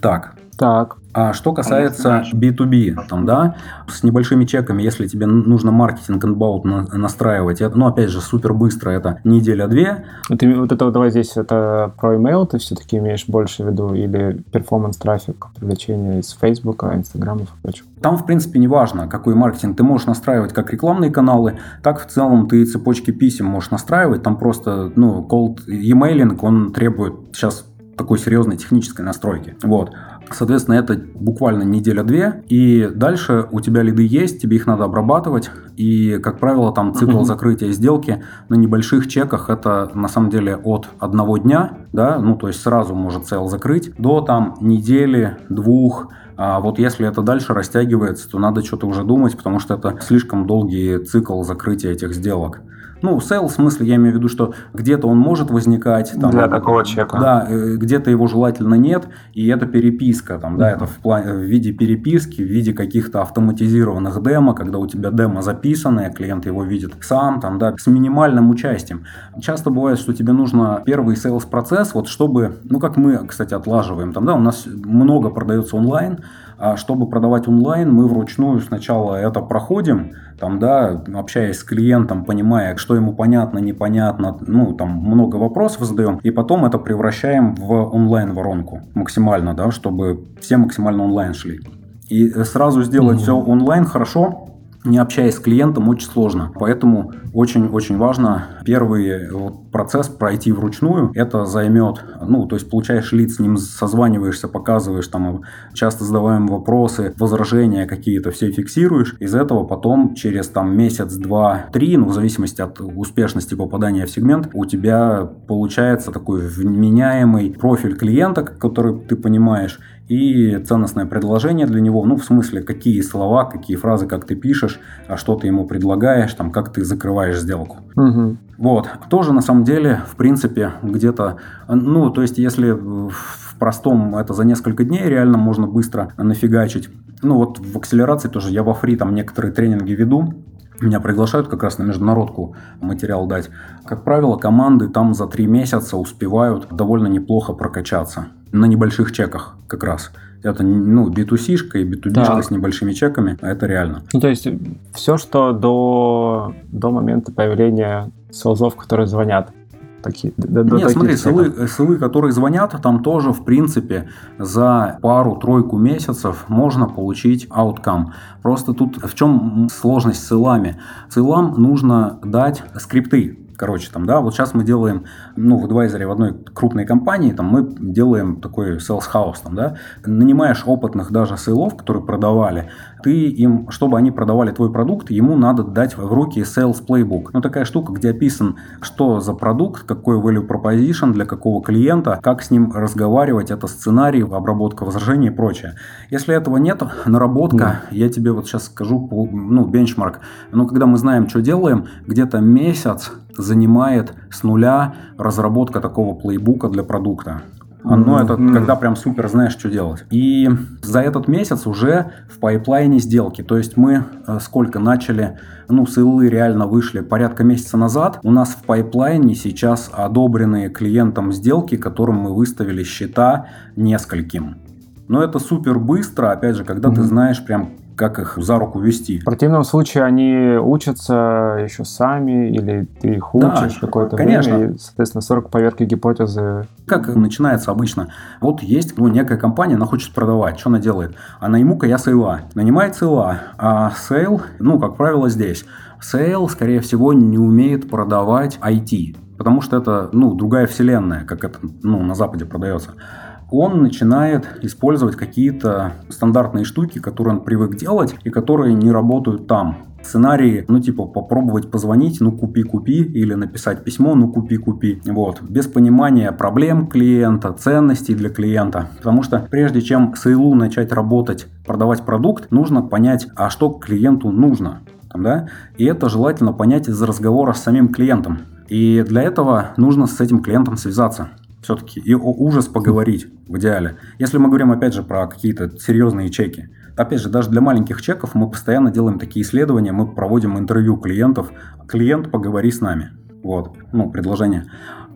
Так. Так. А что касается B2B, там, да, с небольшими чеками, если тебе нужно маркетинг inbound настраивать, это, ну, опять же, супер быстро, это неделя-две. Ты, вот это, давай здесь, это про email ты все-таки имеешь больше в виду, или performance трафик, привлечение из Facebook, Инстаграма и прочего? Там, в принципе, не важно, какой маркетинг. Ты можешь настраивать как рекламные каналы, так в целом ты цепочки писем можешь настраивать. Там просто, ну, cold emailing, он требует сейчас такой серьезной технической настройки. Вот. Соответственно, это буквально неделя-две, и дальше у тебя лиды есть, тебе их надо обрабатывать, и, как правило, там цикл uh-huh. закрытия сделки на небольших чеках это на самом деле от одного дня, да, ну то есть сразу может sale закрыть, до там недели, двух, а вот если это дальше растягивается, то надо что-то уже думать, потому что это слишком долгий цикл закрытия этих сделок. Ну, sell в смысле, я имею в виду, что где-то он может возникать. Там, Для такого чека. Да, э, где-то его желательно нет, и это переписка, там, да, это в, плане, в виде переписки, в виде каких-то автоматизированных демо, когда у тебя демо записанное, клиент его видит сам, там, да, с минимальным участием. Часто бывает, что тебе нужно первый sales процесс, вот чтобы, ну, как мы, кстати, отлаживаем, там, да, у нас много продается онлайн, а чтобы продавать онлайн, мы вручную сначала это проходим, там, да, общаясь с клиентом, понимая, что ему понятно, непонятно, ну, там много вопросов задаем, и потом это превращаем в онлайн-воронку максимально, да, чтобы все максимально онлайн шли. И сразу сделать mm-hmm. все онлайн хорошо, не общаясь с клиентом, очень сложно. Поэтому очень-очень важно первый вот процесс пройти вручную. Это займет, ну, то есть получаешь лид, с ним созваниваешься, показываешь там часто задаваемые вопросы, возражения какие-то, все фиксируешь. Из этого потом через там месяц, два, три, ну, в зависимости от успешности попадания в сегмент, у тебя получается такой вменяемый профиль клиента, который ты понимаешь, и ценностное предложение для него, ну, в смысле, какие слова, какие фразы, как ты пишешь, а что ты ему предлагаешь, там, как ты закрываешь сделку. Угу. Вот. Тоже, на самом деле, в принципе, где-то, ну, то есть, если в простом это за несколько дней реально можно быстро нафигачить. Ну, вот в акселерации тоже я во фри там некоторые тренинги веду, меня приглашают как раз на международку материал дать. Как правило, команды там за три месяца успевают довольно неплохо прокачаться. На небольших чеках как раз. Это ну, B2C-шка и B2B да. с небольшими чеками, а это реально. Ну, то есть все, что до, до момента появления селзов, которые звонят, такие, до, Нет, смотри, СЛы, СЛы, которые звонят, там тоже, в принципе, за пару-тройку месяцев можно получить outcome. Просто тут в чем сложность с СЛами? СЛам нужно дать скрипты, короче, там, да, вот сейчас мы делаем, ну, в адвайзере в одной крупной компании, там, мы делаем такой sales house, там, да, нанимаешь опытных даже сейлов, которые продавали, ты им, чтобы они продавали твой продукт, ему надо дать в руки sales playbook. Ну, такая штука, где описан, что за продукт, какой value proposition для какого клиента, как с ним разговаривать, это сценарий, обработка возражений и прочее. Если этого нет, наработка, mm. я тебе вот сейчас скажу, ну, бенчмарк, ну, когда мы знаем, что делаем, где-то месяц занимает с нуля разработка такого плейбука для продукта. Оно mm-hmm. это когда прям супер знаешь, что делать. И за этот месяц уже в пайплайне сделки. То есть мы э, сколько начали, ну, сылы реально вышли порядка месяца назад. У нас в пайплайне сейчас одобренные клиентам сделки, которым мы выставили счета нескольким. Но это супер быстро, опять же, когда mm-hmm. ты знаешь прям как их за руку вести. В противном случае они учатся еще сами, или ты их учишь да, какое-то конечно. время, и, соответственно, срок поверки гипотезы. Как начинается обычно? Вот есть ну, некая компания, она хочет продавать. Что она делает? Она ему-ка я сейла. Нанимает сейла. А сейл, ну, как правило, здесь. Сейл, скорее всего, не умеет продавать IT. Потому что это, ну, другая вселенная, как это, ну, на Западе продается он начинает использовать какие-то стандартные штуки, которые он привык делать и которые не работают там. Сценарии, ну, типа, попробовать позвонить, ну, купи-купи, или написать письмо, ну, купи-купи. Вот. Без понимания проблем клиента, ценностей для клиента. Потому что прежде чем с начать работать, продавать продукт, нужно понять, а что клиенту нужно. Да? И это желательно понять из разговора с самим клиентом. И для этого нужно с этим клиентом связаться все-таки и ужас поговорить в идеале. Если мы говорим, опять же, про какие-то серьезные чеки. Опять же, даже для маленьких чеков мы постоянно делаем такие исследования, мы проводим интервью клиентов. Клиент, поговори с нами. Вот, ну, предложение.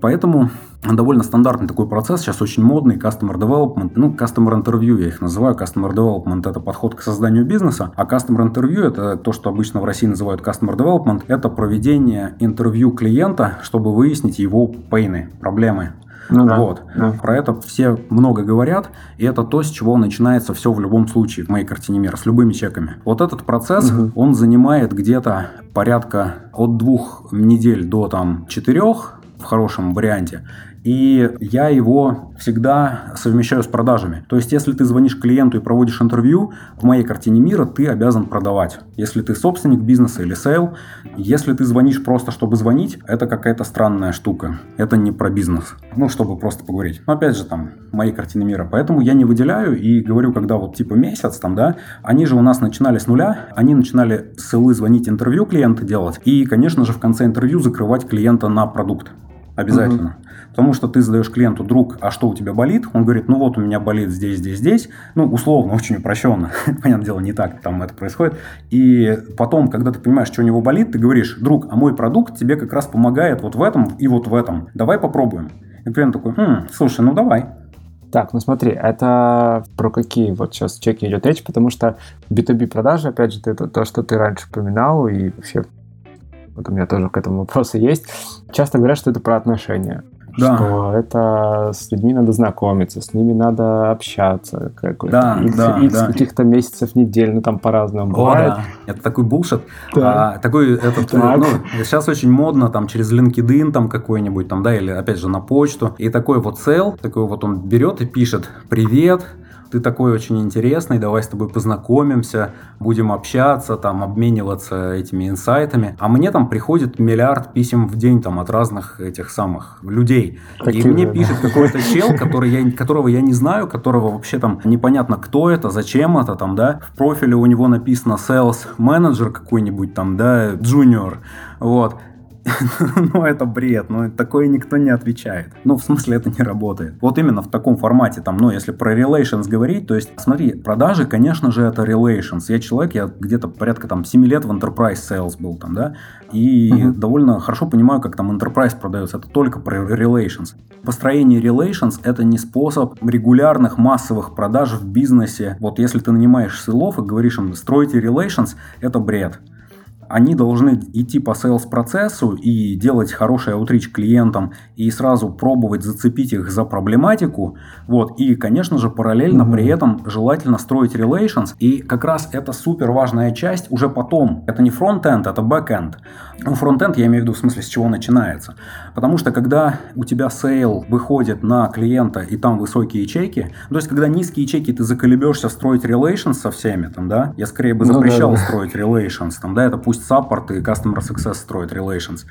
Поэтому довольно стандартный такой процесс, сейчас очень модный, Customer Development, ну, Customer Interview я их называю, Customer Development это подход к созданию бизнеса, а Customer Interview это то, что обычно в России называют Customer Development, это проведение интервью клиента, чтобы выяснить его пейны, проблемы, ну, да, вот. Да. Про это все много говорят, и это то, с чего начинается все в любом случае в моей картине мира, с любыми чеками. Вот этот процесс, угу. он занимает где-то порядка от двух недель до там четырех в хорошем варианте. И я его всегда совмещаю с продажами. То есть, если ты звонишь клиенту и проводишь интервью, в моей картине мира ты обязан продавать. Если ты собственник бизнеса или сейл, если ты звонишь просто, чтобы звонить, это какая-то странная штука. Это не про бизнес. Ну, чтобы просто поговорить. Но опять же, там, моей картины мира. Поэтому я не выделяю и говорю, когда вот типа месяц там, да, они же у нас начинали с нуля, они начинали с звонить интервью клиента делать и, конечно же, в конце интервью закрывать клиента на продукт. Обязательно. Угу. Потому что ты задаешь клиенту, друг, а что у тебя болит? Он говорит, ну вот у меня болит здесь, здесь, здесь. Ну, условно, <laughs> очень упрощенно. <laughs> Понятное дело, не так там это происходит. И потом, когда ты понимаешь, что у него болит, ты говоришь, друг, а мой продукт тебе как раз помогает вот в этом и вот в этом. Давай попробуем. И клиент такой, хм, слушай, ну давай. Так, ну смотри, это про какие вот сейчас чеки идет речь, потому что B2B продажи, опять же, это то, что ты раньше упоминал, и вообще вот у меня тоже к этому вопросы есть. Часто говорят, что это про отношения. Да. Что это с людьми надо знакомиться, с ними надо общаться. Какой-то да, X, да, X да. каких-то месяцев, недель, ну там по-разному О, бывает. Да. Это такой булшит. Да. А, такой этот, так. ну, сейчас очень модно там через LinkedIn там какой-нибудь там, да, или опять же на почту. И такой вот цел, такой вот он берет и пишет «Привет, ты такой очень интересный, давай с тобой познакомимся, будем общаться, там, обмениваться этими инсайтами. А мне там приходит миллиард писем в день там от разных этих самых людей. Такие, и мне пишет какой-то чел, который я, которого я не знаю, которого вообще там непонятно кто это, зачем это там, да. В профиле у него написано sales manager какой-нибудь там, да, junior. Вот. <laughs> ну, это бред, ну, такое никто не отвечает. Ну, в смысле, это не работает. Вот именно в таком формате, там, ну, если про relations говорить, то есть, смотри, продажи, конечно же, это relations. Я человек, я где-то порядка там 7 лет в enterprise sales был там, да, и uh-huh. довольно хорошо понимаю, как там enterprise продается. Это только про relations. Построение relations – это не способ регулярных массовых продаж в бизнесе. Вот если ты нанимаешь сейлов и говоришь им «стройте relations», это бред они должны идти по sales процессу и делать хороший outreach клиентам и сразу пробовать зацепить их за проблематику. Вот. И, конечно же, параллельно mm-hmm. при этом желательно строить relations. И как раз это супер важная часть уже потом. Это не фронт-энд, это бэк-энд. Ну, фронт-энд я имею в виду в смысле, с чего начинается. Потому что когда у тебя сейл выходит на клиента и там высокие чеки, то есть когда низкие чеки ты заколебешься строить relations со всеми, там, да, я скорее бы запрещал ну, да, да. строить relations, там, да, это пусть саппорт и customer success строит relations.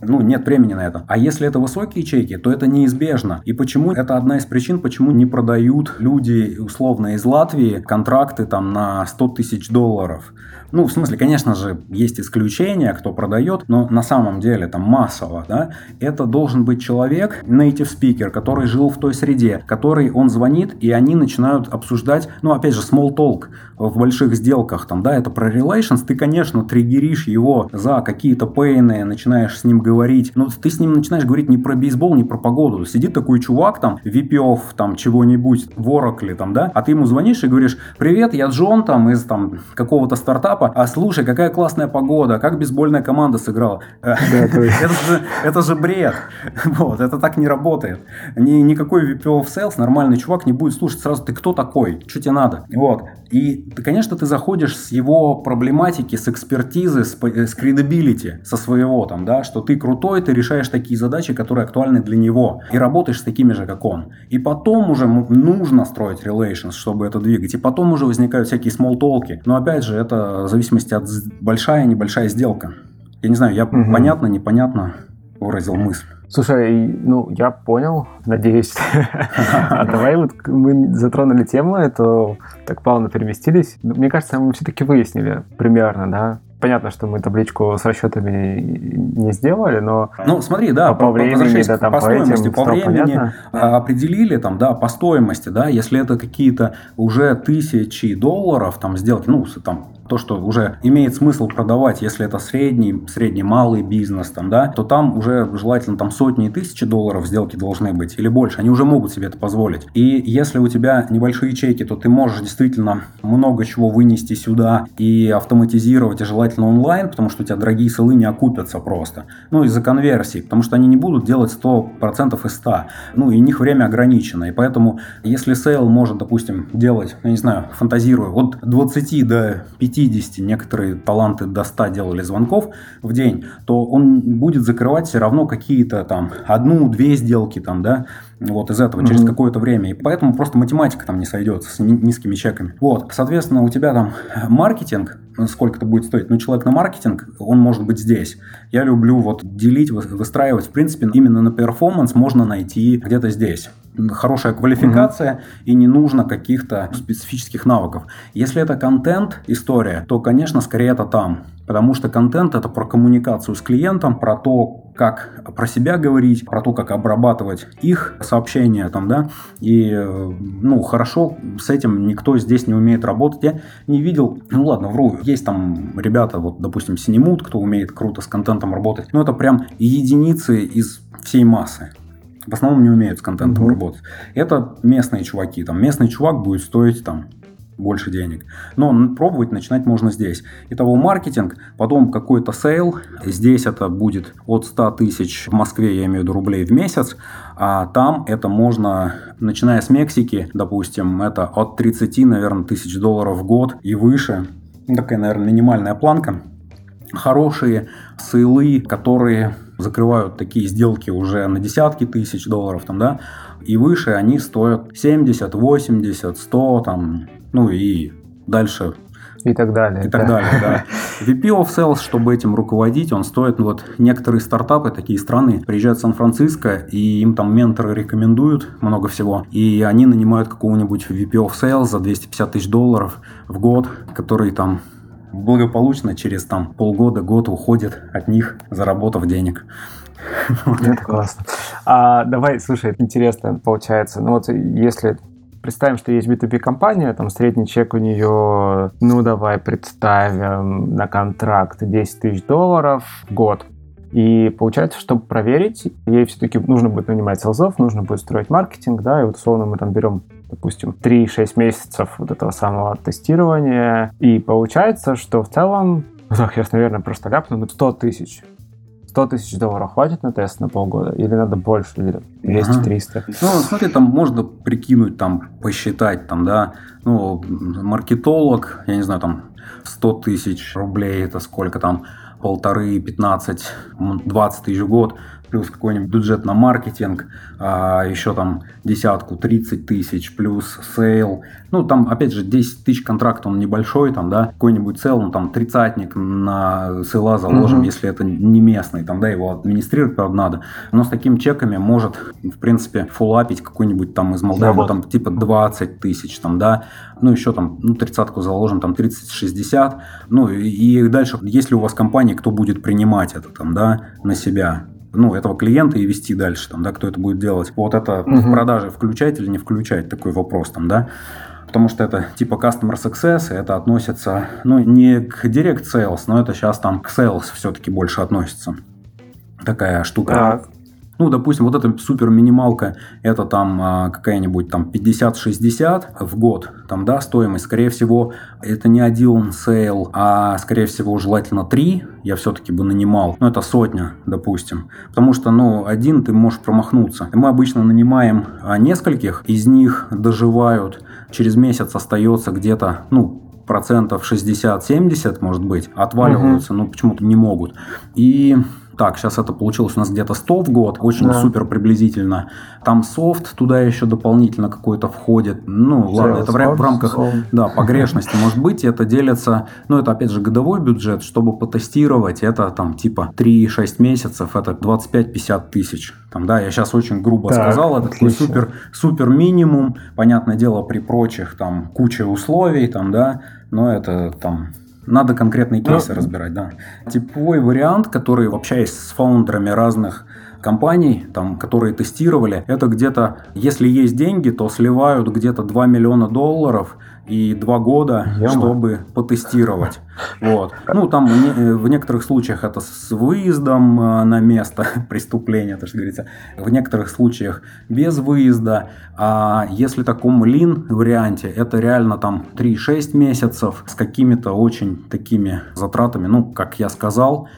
Ну, нет времени на это. А если это высокие чеки, то это неизбежно. И почему? Это одна из причин, почему не продают люди, условно, из Латвии контракты там на 100 тысяч долларов. Ну, в смысле, конечно же, есть исключения, кто продает, но на самом деле там массово, да, это должен быть человек, native speaker, который жил в той среде, который он звонит, и они начинают обсуждать, ну, опять же, small talk в больших сделках, там, да, это про relations, ты, конечно, триггеришь его за какие-то пейны, начинаешь с ним говорить, но ты с ним начинаешь говорить не про бейсбол, не про погоду. Сидит такой чувак там, VP of там чего-нибудь, в Oracle там, да, а ты ему звонишь и говоришь, привет, я Джон там из там какого-то стартапа, а слушай, какая классная погода, как бейсбольная команда сыграла. Это же, бред. <laughs> Вот, это так не работает. Ни, никакой VP of Sales нормальный чувак не будет слушать сразу, ты кто такой, что тебе надо. Вот. И, конечно, ты заходишь с его проблематики, с экспертизы, с, с credibility, со своего там, да, что ты крутой, ты решаешь такие задачи, которые актуальны для него, и работаешь с такими же, как он. И потом уже нужно строить relations, чтобы это двигать, и потом уже возникают всякие смолтолки. Но опять же, это в зависимости от большая, небольшая сделка. Я не знаю, я угу. понятно, непонятно выразил мысль. Слушай, ну, я понял, надеюсь. А давай вот мы затронули тему, это так плавно переместились. Мне кажется, мы все-таки выяснили примерно, да, Понятно, что мы табличку с расчетами не сделали, но... Ну, смотри, да, по, по времени, да, там, по стоимости, по, времени понятно. определили, там, да, по стоимости, да, если это какие-то уже тысячи долларов, там, сделки, ну, там, то, что уже имеет смысл продавать, если это средний, средний малый бизнес, там, да, то там уже желательно там сотни и тысячи долларов сделки должны быть или больше. Они уже могут себе это позволить. И если у тебя небольшие чеки, то ты можешь действительно много чего вынести сюда и автоматизировать, и желательно онлайн, потому что у тебя дорогие сейлы не окупятся просто. Ну, из-за конверсии, потому что они не будут делать 100% из 100. Ну, и у них время ограничено. И поэтому, если сейл может, допустим, делать, я не знаю, фантазирую, от 20 до 5 50, некоторые таланты до 100 делали звонков в день, то он будет закрывать все равно какие-то там одну-две сделки там, да, вот из этого mm-hmm. через какое-то время. И поэтому просто математика там не сойдется с низкими чеками. Вот, соответственно, у тебя там маркетинг, сколько это будет стоить. Ну, человек на маркетинг, он может быть здесь. Я люблю вот делить, выстраивать. В принципе, именно на перформанс можно найти где-то здесь хорошая квалификация угу. и не нужно каких-то специфических навыков. Если это контент история, то, конечно, скорее это там. Потому что контент это про коммуникацию с клиентом, про то, как про себя говорить, про то, как обрабатывать их сообщения там, да, и, ну, хорошо с этим никто здесь не умеет работать. Я не видел, ну ладно, вру, есть там ребята, вот, допустим, Cinemood, кто умеет круто с контентом работать, но это прям единицы из всей массы в основном не умеют с контентом mm-hmm. работать. Это местные чуваки. Там местный чувак будет стоить там больше денег. Но пробовать начинать можно здесь. Итого маркетинг, потом какой-то сейл. Здесь это будет от 100 тысяч в Москве, я имею в виду рублей в месяц. А там это можно, начиная с Мексики, допустим, это от 30, наверное, тысяч долларов в год и выше. Такая, наверное, минимальная планка. Хорошие сейлы, которые закрывают такие сделки уже на десятки тысяч долларов, там, да, и выше они стоят 70, 80, 100, там, ну и дальше и так далее. И так да. далее, да. <laughs> VP of Sales, чтобы этим руководить, он стоит, ну вот некоторые стартапы, такие страны, приезжают в Сан-Франциско, и им там менторы рекомендуют много всего, и они нанимают какого-нибудь VP of Sales за 250 тысяч долларов в год, который там благополучно через там полгода, год уходит от них, заработав денег. <laughs> Это классно. А давай, слушай, интересно получается. Ну вот если представим, что есть B2B-компания, там средний чек у нее, ну давай представим на контракт 10 тысяч долларов в год. И получается, чтобы проверить, ей все-таки нужно будет нанимать селзов, нужно будет строить маркетинг, да, и вот условно мы там берем допустим, 3-6 месяцев вот этого самого тестирования. И получается, что в целом, <laughs> ну так, я, наверное, просто ляпну, 100 тысяч 100 тысяч долларов хватит на тест на полгода? Или надо больше, или 200-300? Ага. Ну, смотри, там можно прикинуть, там, посчитать, там, да, ну, маркетолог, я не знаю, там, 100 тысяч рублей, это сколько там, полторы, 15, 20 тысяч в год, плюс какой-нибудь бюджет на маркетинг, а еще там десятку, 30 тысяч, плюс сейл. Ну, там, опять же, 10 тысяч контракт, он небольшой, там, да, какой-нибудь сейл, ну, там, тридцатник на сейла заложим, mm-hmm. если это не местный, там, да, его администрировать, правда, надо. Но с такими чеками может, в принципе, follow-up ить какой-нибудь там из Молдавы, там, типа 20 тысяч, там, да, ну, еще там, ну, тридцатку заложим, там, 30-60, ну, и дальше, если у вас компания, кто будет принимать это, там, да, на себя, ну, этого клиента и вести дальше, там, да, кто это будет делать. Вот это угу. в продаже включать или не включать, такой вопрос там, да. Потому что это типа Customer Success, и это относится, ну, не к Direct Sales, но это сейчас там к Sales все-таки больше относится. Такая штука. Так. Ну, допустим, вот эта супер минималка, это там а, какая-нибудь там 50-60 в год, там, да, стоимость. Скорее всего, это не один сейл, а скорее всего, желательно три я все-таки бы нанимал. Ну, это сотня, допустим. Потому что, ну, один ты можешь промахнуться. Мы обычно нанимаем а, нескольких, из них доживают, через месяц остается где-то, ну, процентов 60-70, может быть, отваливаются, угу. но почему-то не могут. И так, сейчас это получилось у нас где-то 100 в год, очень да. супер приблизительно. Там софт туда еще дополнительно какой-то входит. Ну, Sales ладно, это в, в рамках да, погрешности может быть. Это делится, ну, это опять же годовой бюджет, чтобы потестировать, это там типа 3-6 месяцев, это 25-50 тысяч. Там, да, я сейчас очень грубо так, сказал, это такой супер, супер минимум. Понятное дело, при прочих там куча условий, там, да, но это там надо конкретные ну, кейсы ну, разбирать, да. Типовой вариант, который, общаясь с фаундерами разных компаний, там, которые тестировали, это где-то, если есть деньги, то сливают где-то 2 миллиона долларов и два года, Яма. чтобы потестировать. <laughs> Вот. Ну, там в некоторых случаях это с выездом э, на место <laughs> преступления, то, что говорится. В некоторых случаях без выезда. А если таком лин варианте, это реально там 3-6 месяцев с какими-то очень такими затратами, ну, как я сказал,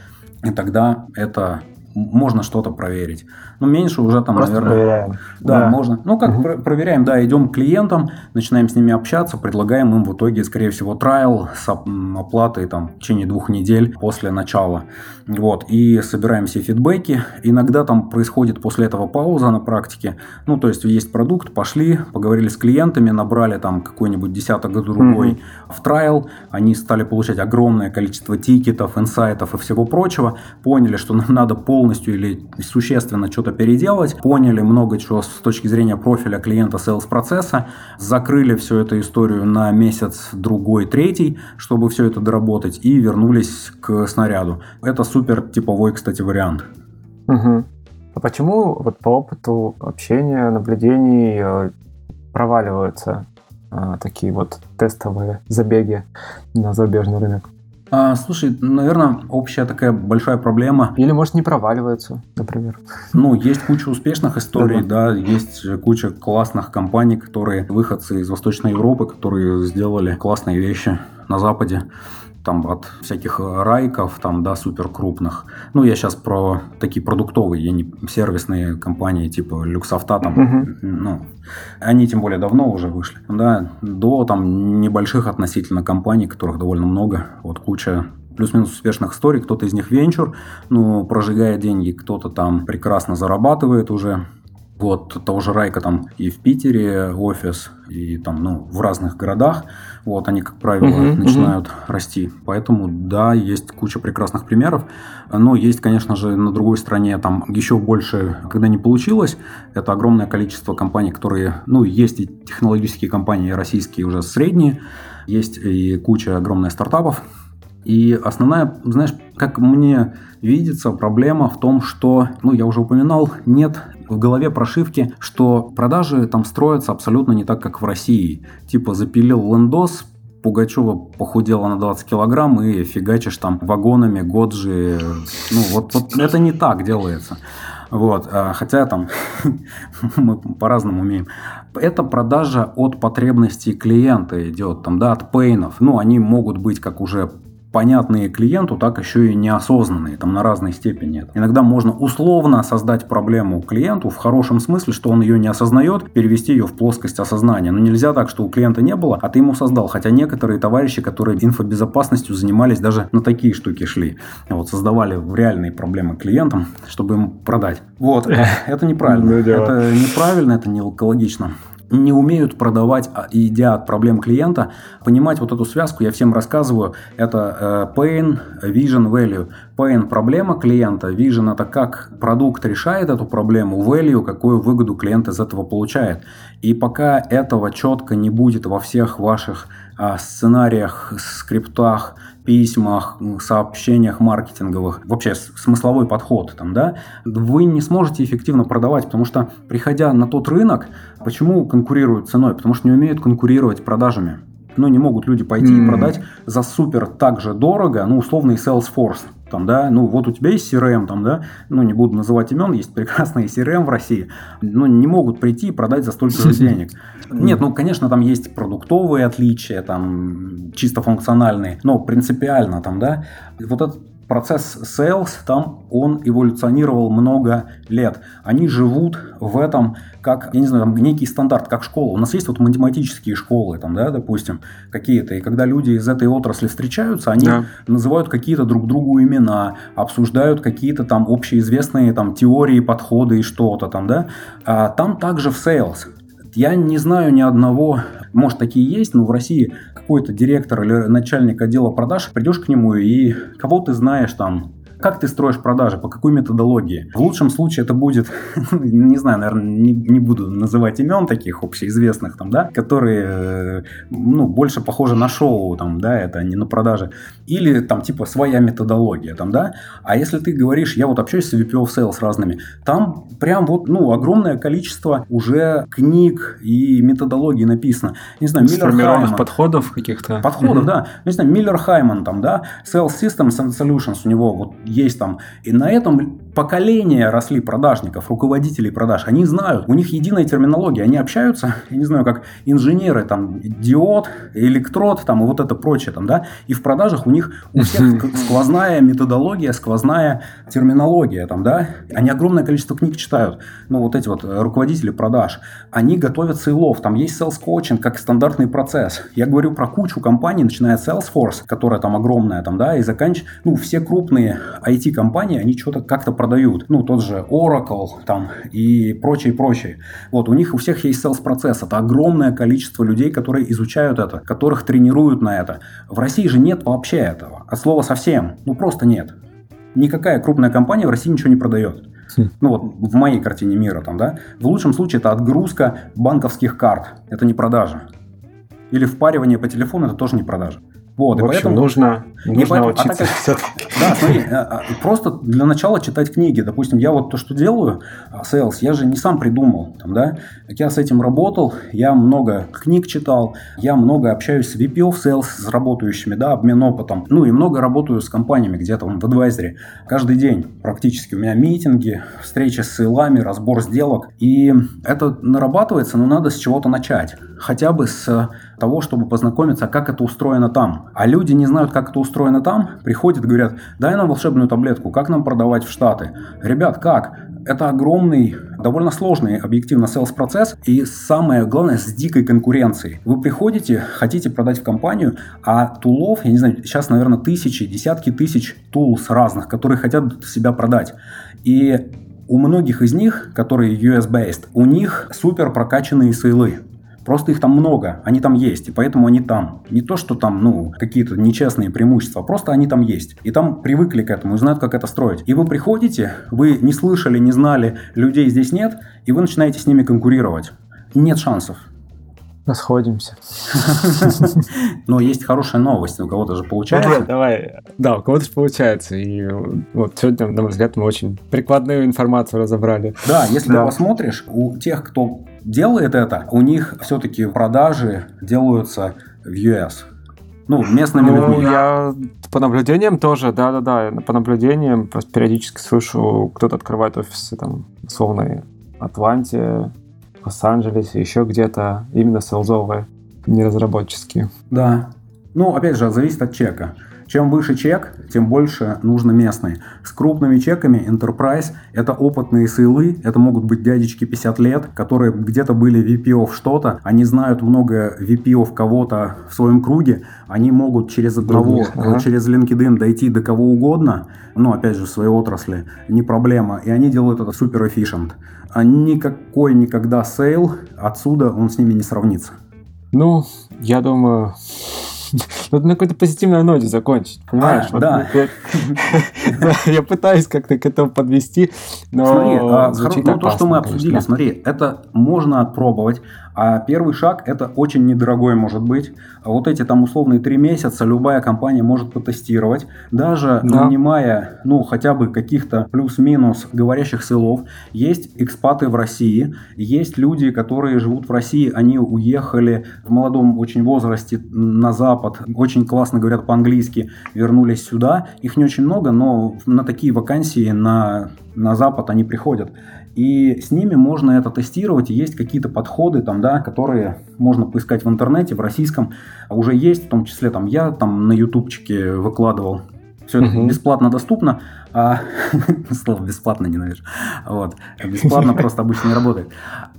и тогда это можно что-то проверить. Но меньше уже там, Просто наверное... проверяем. Да, да, можно. Ну, как угу. про- проверяем, да, идем к клиентам, начинаем с ними общаться, предлагаем им в итоге, скорее всего, трайл с оплатой там, в течение двух недель после начала. Вот, и собираем все фидбэки. Иногда там происходит после этого пауза на практике. Ну, то есть, есть продукт, пошли, поговорили с клиентами, набрали там какой-нибудь десяток другой угу. в трайл, они стали получать огромное количество тикетов, инсайтов и всего прочего, поняли, что нам надо полностью или существенно что-то переделать, поняли много чего с точки зрения профиля клиента sales процесса, закрыли всю эту историю на месяц, другой, третий, чтобы все это доработать и вернулись к снаряду. Это супер типовой, кстати, вариант. Угу. А почему вот по опыту общения, наблюдений э, проваливаются а, такие вот тестовые забеги на зарубежный рынок? А, слушай, наверное, общая такая большая проблема. Или, может, не проваливается, например. Ну, есть куча успешных историй, да, есть куча классных компаний, которые выходцы из Восточной Европы, которые сделали классные вещи на Западе там от всяких райков, там, да, супер крупных. Ну, я сейчас про такие продуктовые, я не сервисные компании типа Люксофта, там, uh-huh. ну, они тем более давно уже вышли, да, до там небольших относительно компаний, которых довольно много, вот куча плюс-минус успешных историй, кто-то из них венчур, ну, прожигает деньги, кто-то там прекрасно зарабатывает уже, вот того же Райка там и в Питере офис, и там, ну, в разных городах. Вот они, как правило, uh-huh, начинают uh-huh. расти. Поэтому, да, есть куча прекрасных примеров. Но есть, конечно же, на другой стороне там еще больше, когда не получилось. Это огромное количество компаний, которые, ну, есть и технологические компании российские уже средние, есть и куча огромных стартапов, И основная, знаешь, как мне видится, проблема в том, что, ну, я уже упоминал, нет в голове прошивки, что продажи там строятся абсолютно не так, как в России. Типа запилил лендос, Пугачева похудела на 20 килограмм и фигачишь там вагонами, годжи. Ну, вот, вот это не так делается. Вот, а, хотя там <laughs> мы по-разному умеем. Это продажа от потребностей клиента идет, там, да, от пейнов. Ну, они могут быть как уже понятные клиенту, так еще и неосознанные, там на разной степени. Иногда можно условно создать проблему клиенту в хорошем смысле, что он ее не осознает, перевести ее в плоскость осознания. Но нельзя так, что у клиента не было, а ты ему создал. Хотя некоторые товарищи, которые инфобезопасностью занимались, даже на такие штуки шли. Вот, создавали реальные проблемы клиентам, чтобы им продать. Вот, <laughs> это неправильно. Это неправильно, это не экологично не умеют продавать, а, идя от проблем клиента, понимать вот эту связку, я всем рассказываю, это э, pain, vision, value. Pain – проблема клиента, vision – это как продукт решает эту проблему, value – какую выгоду клиент из этого получает. И пока этого четко не будет во всех ваших а, сценариях, скриптах, письмах, сообщениях маркетинговых, вообще смысловой подход там, да, вы не сможете эффективно продавать, потому что, приходя на тот рынок, почему конкурируют ценой? Потому что не умеют конкурировать продажами. Ну, не могут люди пойти mm. и продать за супер так же дорого, ну, условный Salesforce, там, да, ну вот у тебя есть CRM, там, да, ну не буду называть имен, есть прекрасные CRM в России, ну не могут прийти и продать за столько же денег. <laughs> Нет, ну конечно там есть продуктовые отличия, там чисто функциональные, но принципиально там, да, вот этот процесс sales там, он эволюционировал много лет. Они живут в этом как, я не знаю, там некий стандарт, как школа. У нас есть вот математические школы, там, да, допустим, какие-то. И когда люди из этой отрасли встречаются, они да. называют какие-то друг другу имена, обсуждают какие-то там общеизвестные там теории, подходы и что-то там, да. А там также в sales. Я не знаю ни одного, может такие есть, но в России какой-то директор или начальник отдела продаж, придешь к нему и кого ты знаешь там, как ты строишь продажи, по какой методологии? В лучшем случае это будет, <laughs> не знаю, наверное, не, не буду называть имен таких общеизвестных, там, да, которые, э, ну, больше похожи на шоу, там, да, это не на продажи. Или там типа своя методология, там, да. А если ты говоришь, я вот общаюсь с VP of Sales разными, там прям вот, ну, огромное количество уже книг и методологий написано. Не знаю, Миллер Хайман. подходов каких-то. Подходов, mm-hmm. да. Не знаю, Миллер Хайман там, да, Sales Systems and Solutions у него вот есть там. И на этом поколения росли продажников, руководителей продаж. Они знают, у них единая терминология. Они общаются, я не знаю, как инженеры, там, диод, электрод, там, и вот это прочее, там, да. И в продажах у них у <laughs> всех сквозная методология, сквозная терминология, там, да. Они огромное количество книг читают. Ну, вот эти вот руководители продаж. Они готовят сейлов. Там есть sales coaching как стандартный процесс. Я говорю про кучу компаний, начиная с Salesforce, которая там огромная, там, да, и заканчивая, ну, все крупные IT-компании, они что-то как-то продают. Ну, тот же Oracle там и прочее, прочее. Вот, у них у всех есть sales процесс. Это огромное количество людей, которые изучают это, которых тренируют на это. В России же нет вообще этого. От слова совсем. Ну, просто нет. Никакая крупная компания в России ничего не продает. Хм. Ну вот в моей картине мира там, да. В лучшем случае это отгрузка банковских карт. Это не продажа. Или впаривание по телефону, это тоже не продажа. Вот, в общем, поэтому, нужно, нужно поэтому, а учиться. А как, <laughs> да, смотри, э, э, просто для начала читать книги. Допустим, я вот то, что делаю, а, sales, я же не сам придумал. Там, да? Я с этим работал, я много книг читал, я много общаюсь с VP of Sales, с работающими, да, обмен опытом. Ну и много работаю с компаниями где-то в адвайзере. Каждый день практически у меня митинги, встречи с сейлами, разбор сделок. И это нарабатывается, но надо с чего-то начать. Хотя бы с того, чтобы познакомиться, как это устроено там. А люди не знают, как это устроено там, приходят говорят, дай нам волшебную таблетку, как нам продавать в Штаты? Ребят, как? Это огромный, довольно сложный объективно sales процесс и самое главное с дикой конкуренцией. Вы приходите, хотите продать в компанию, а тулов, я не знаю, сейчас, наверное, тысячи, десятки тысяч тулс разных, которые хотят себя продать. И у многих из них, которые US-based, у них супер прокачанные сейлы. Просто их там много, они там есть, и поэтому они там. Не то, что там, ну, какие-то нечестные преимущества, просто они там есть. И там привыкли к этому и знают, как это строить. И вы приходите, вы не слышали, не знали, людей здесь нет, и вы начинаете с ними конкурировать. Нет шансов. Расходимся. <laughs> Но есть хорошая новость, у кого-то же получается. Давай, да, у кого-то же получается. И вот сегодня, на мой взгляд, мы очень прикладную информацию разобрали. Да, если ты посмотришь, у тех, кто делает это, у них все-таки продажи делаются в US. Ну, местными ну, людьми. Я по наблюдениям тоже, да-да-да, по наблюдениям просто периодически слышу, кто-то открывает офисы там, условно, Атланте, Лос-Анджелесе, еще где-то, именно селзовые, не разработческие. Да. Ну, опять же, зависит от чека. Чем выше чек, тем больше нужно местные. С крупными чеками Enterprise это опытные сейлы, это могут быть дядечки 50 лет, которые где-то были VPO что-то, они знают много VPO кого-то в своем круге, они могут через одного, ага. через LinkedIn дойти до кого угодно, ну, опять же, в своей отрасли, не проблема, и они делают это супер efficient. А никакой никогда сейл отсюда он с ними не сравнится. Ну, я думаю, вот на какой-то позитивной ноте закончить, понимаешь? А, вот да. Я пытаюсь как-то к этому подвести, но Смотри, а, звучит ну, то, что мы обсудили, конечно. смотри, это можно пробовать, а первый шаг это очень недорогой может быть. Вот эти там условные три месяца любая компания может потестировать, даже да. нанимая, ну, хотя бы каких-то плюс-минус говорящих сейлов. Есть экспаты в России, есть люди, которые живут в России, они уехали в молодом очень возрасте на Запад, очень классно говорят по-английски, вернулись сюда. Их не очень много, но на такие вакансии на, на Запад они приходят. И с ними можно это тестировать, есть какие-то подходы, там, да, которые можно поискать в интернете, в российском. Уже есть, в том числе там я там на ютубчике выкладывал. Все это бесплатно доступно. А, <laughs> слово бесплатно ненавижу. Вот. Бесплатно просто обычно не работает.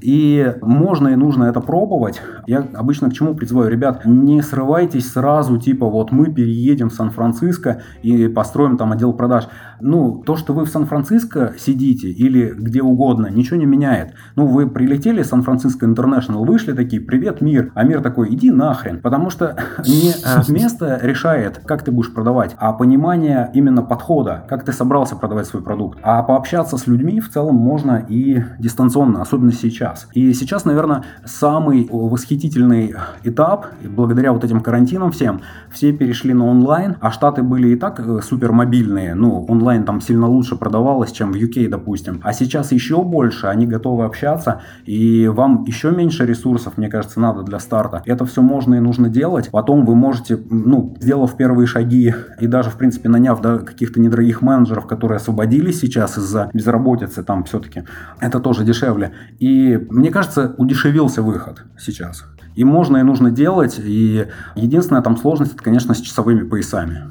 И можно и нужно это пробовать. Я обычно к чему призываю? Ребят, не срывайтесь сразу, типа, вот мы переедем в Сан-Франциско и построим там отдел продаж. Ну, то, что вы в Сан-Франциско сидите или где угодно, ничего не меняет. Ну, вы прилетели в Сан-Франциско Интернешнл, вышли такие, привет, мир. А мир такой, иди нахрен. Потому что <laughs> не э, место решает, как ты будешь продавать, а понимание именно подхода, как ты собрался продавать свой продукт. А пообщаться с людьми в целом можно и дистанционно, особенно сейчас. И сейчас, наверное, самый восхитительный этап, благодаря вот этим карантинам всем, все перешли на онлайн, а штаты были и так э, супер мобильные, ну, онлайн там сильно лучше продавалось, чем в UK, допустим. А сейчас еще больше, они готовы общаться, и вам еще меньше ресурсов, мне кажется, надо для старта. Это все можно и нужно делать. Потом вы можете, ну, сделав первые шаги и даже, в принципе, наняв да, каких-то недорогих менеджеров, менеджеров, которые освободились сейчас из-за безработицы там все-таки, это тоже дешевле. И мне кажется, удешевился выход сейчас. И можно и нужно делать. И единственная там сложность, это, конечно, с часовыми поясами.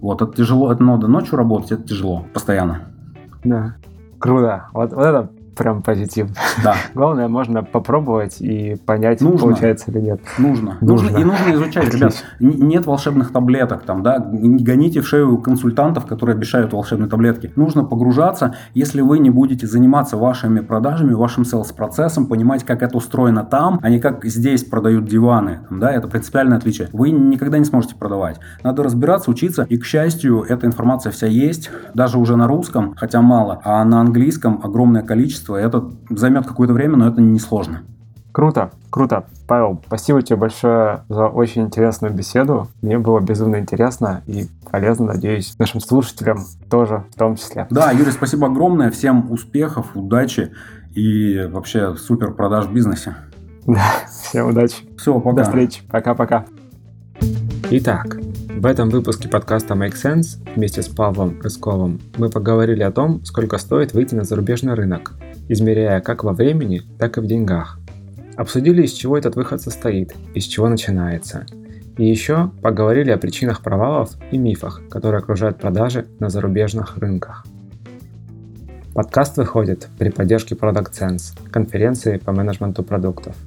Вот, это тяжело, это надо ночью работать, это тяжело, постоянно. Да, круто. Вот, вот это прям позитив. Да. <laughs> Главное, можно попробовать и понять, нужно. получается или нет. Нужно. нужно. нужно. И нужно изучать, ребят. Нет волшебных таблеток там, да. Не гоните в шею консультантов, которые обещают волшебные таблетки. Нужно погружаться. Если вы не будете заниматься вашими продажами, вашим селс-процессом, понимать, как это устроено там, а не как здесь продают диваны, там, да, это принципиальное отличие. Вы никогда не сможете продавать. Надо разбираться, учиться. И, к счастью, эта информация вся есть, даже уже на русском, хотя мало, а на английском огромное количество количество. Это займет какое-то время, но это не сложно. Круто, круто. Павел, спасибо тебе большое за очень интересную беседу. Мне было безумно интересно и полезно, надеюсь, нашим слушателям тоже в том числе. Да, Юрий, спасибо огромное. Всем успехов, удачи и вообще супер продаж в бизнесе. <laughs> Да, всем удачи. Все, пока. До встречи. Пока-пока. Итак, в этом выпуске подкаста Make Sense вместе с Павлом Рысковым мы поговорили о том, сколько стоит выйти на зарубежный рынок, измеряя как во времени, так и в деньгах. Обсудили, из чего этот выход состоит, из чего начинается. И еще поговорили о причинах провалов и мифах, которые окружают продажи на зарубежных рынках. Подкаст выходит при поддержке Product Sense, конференции по менеджменту продуктов –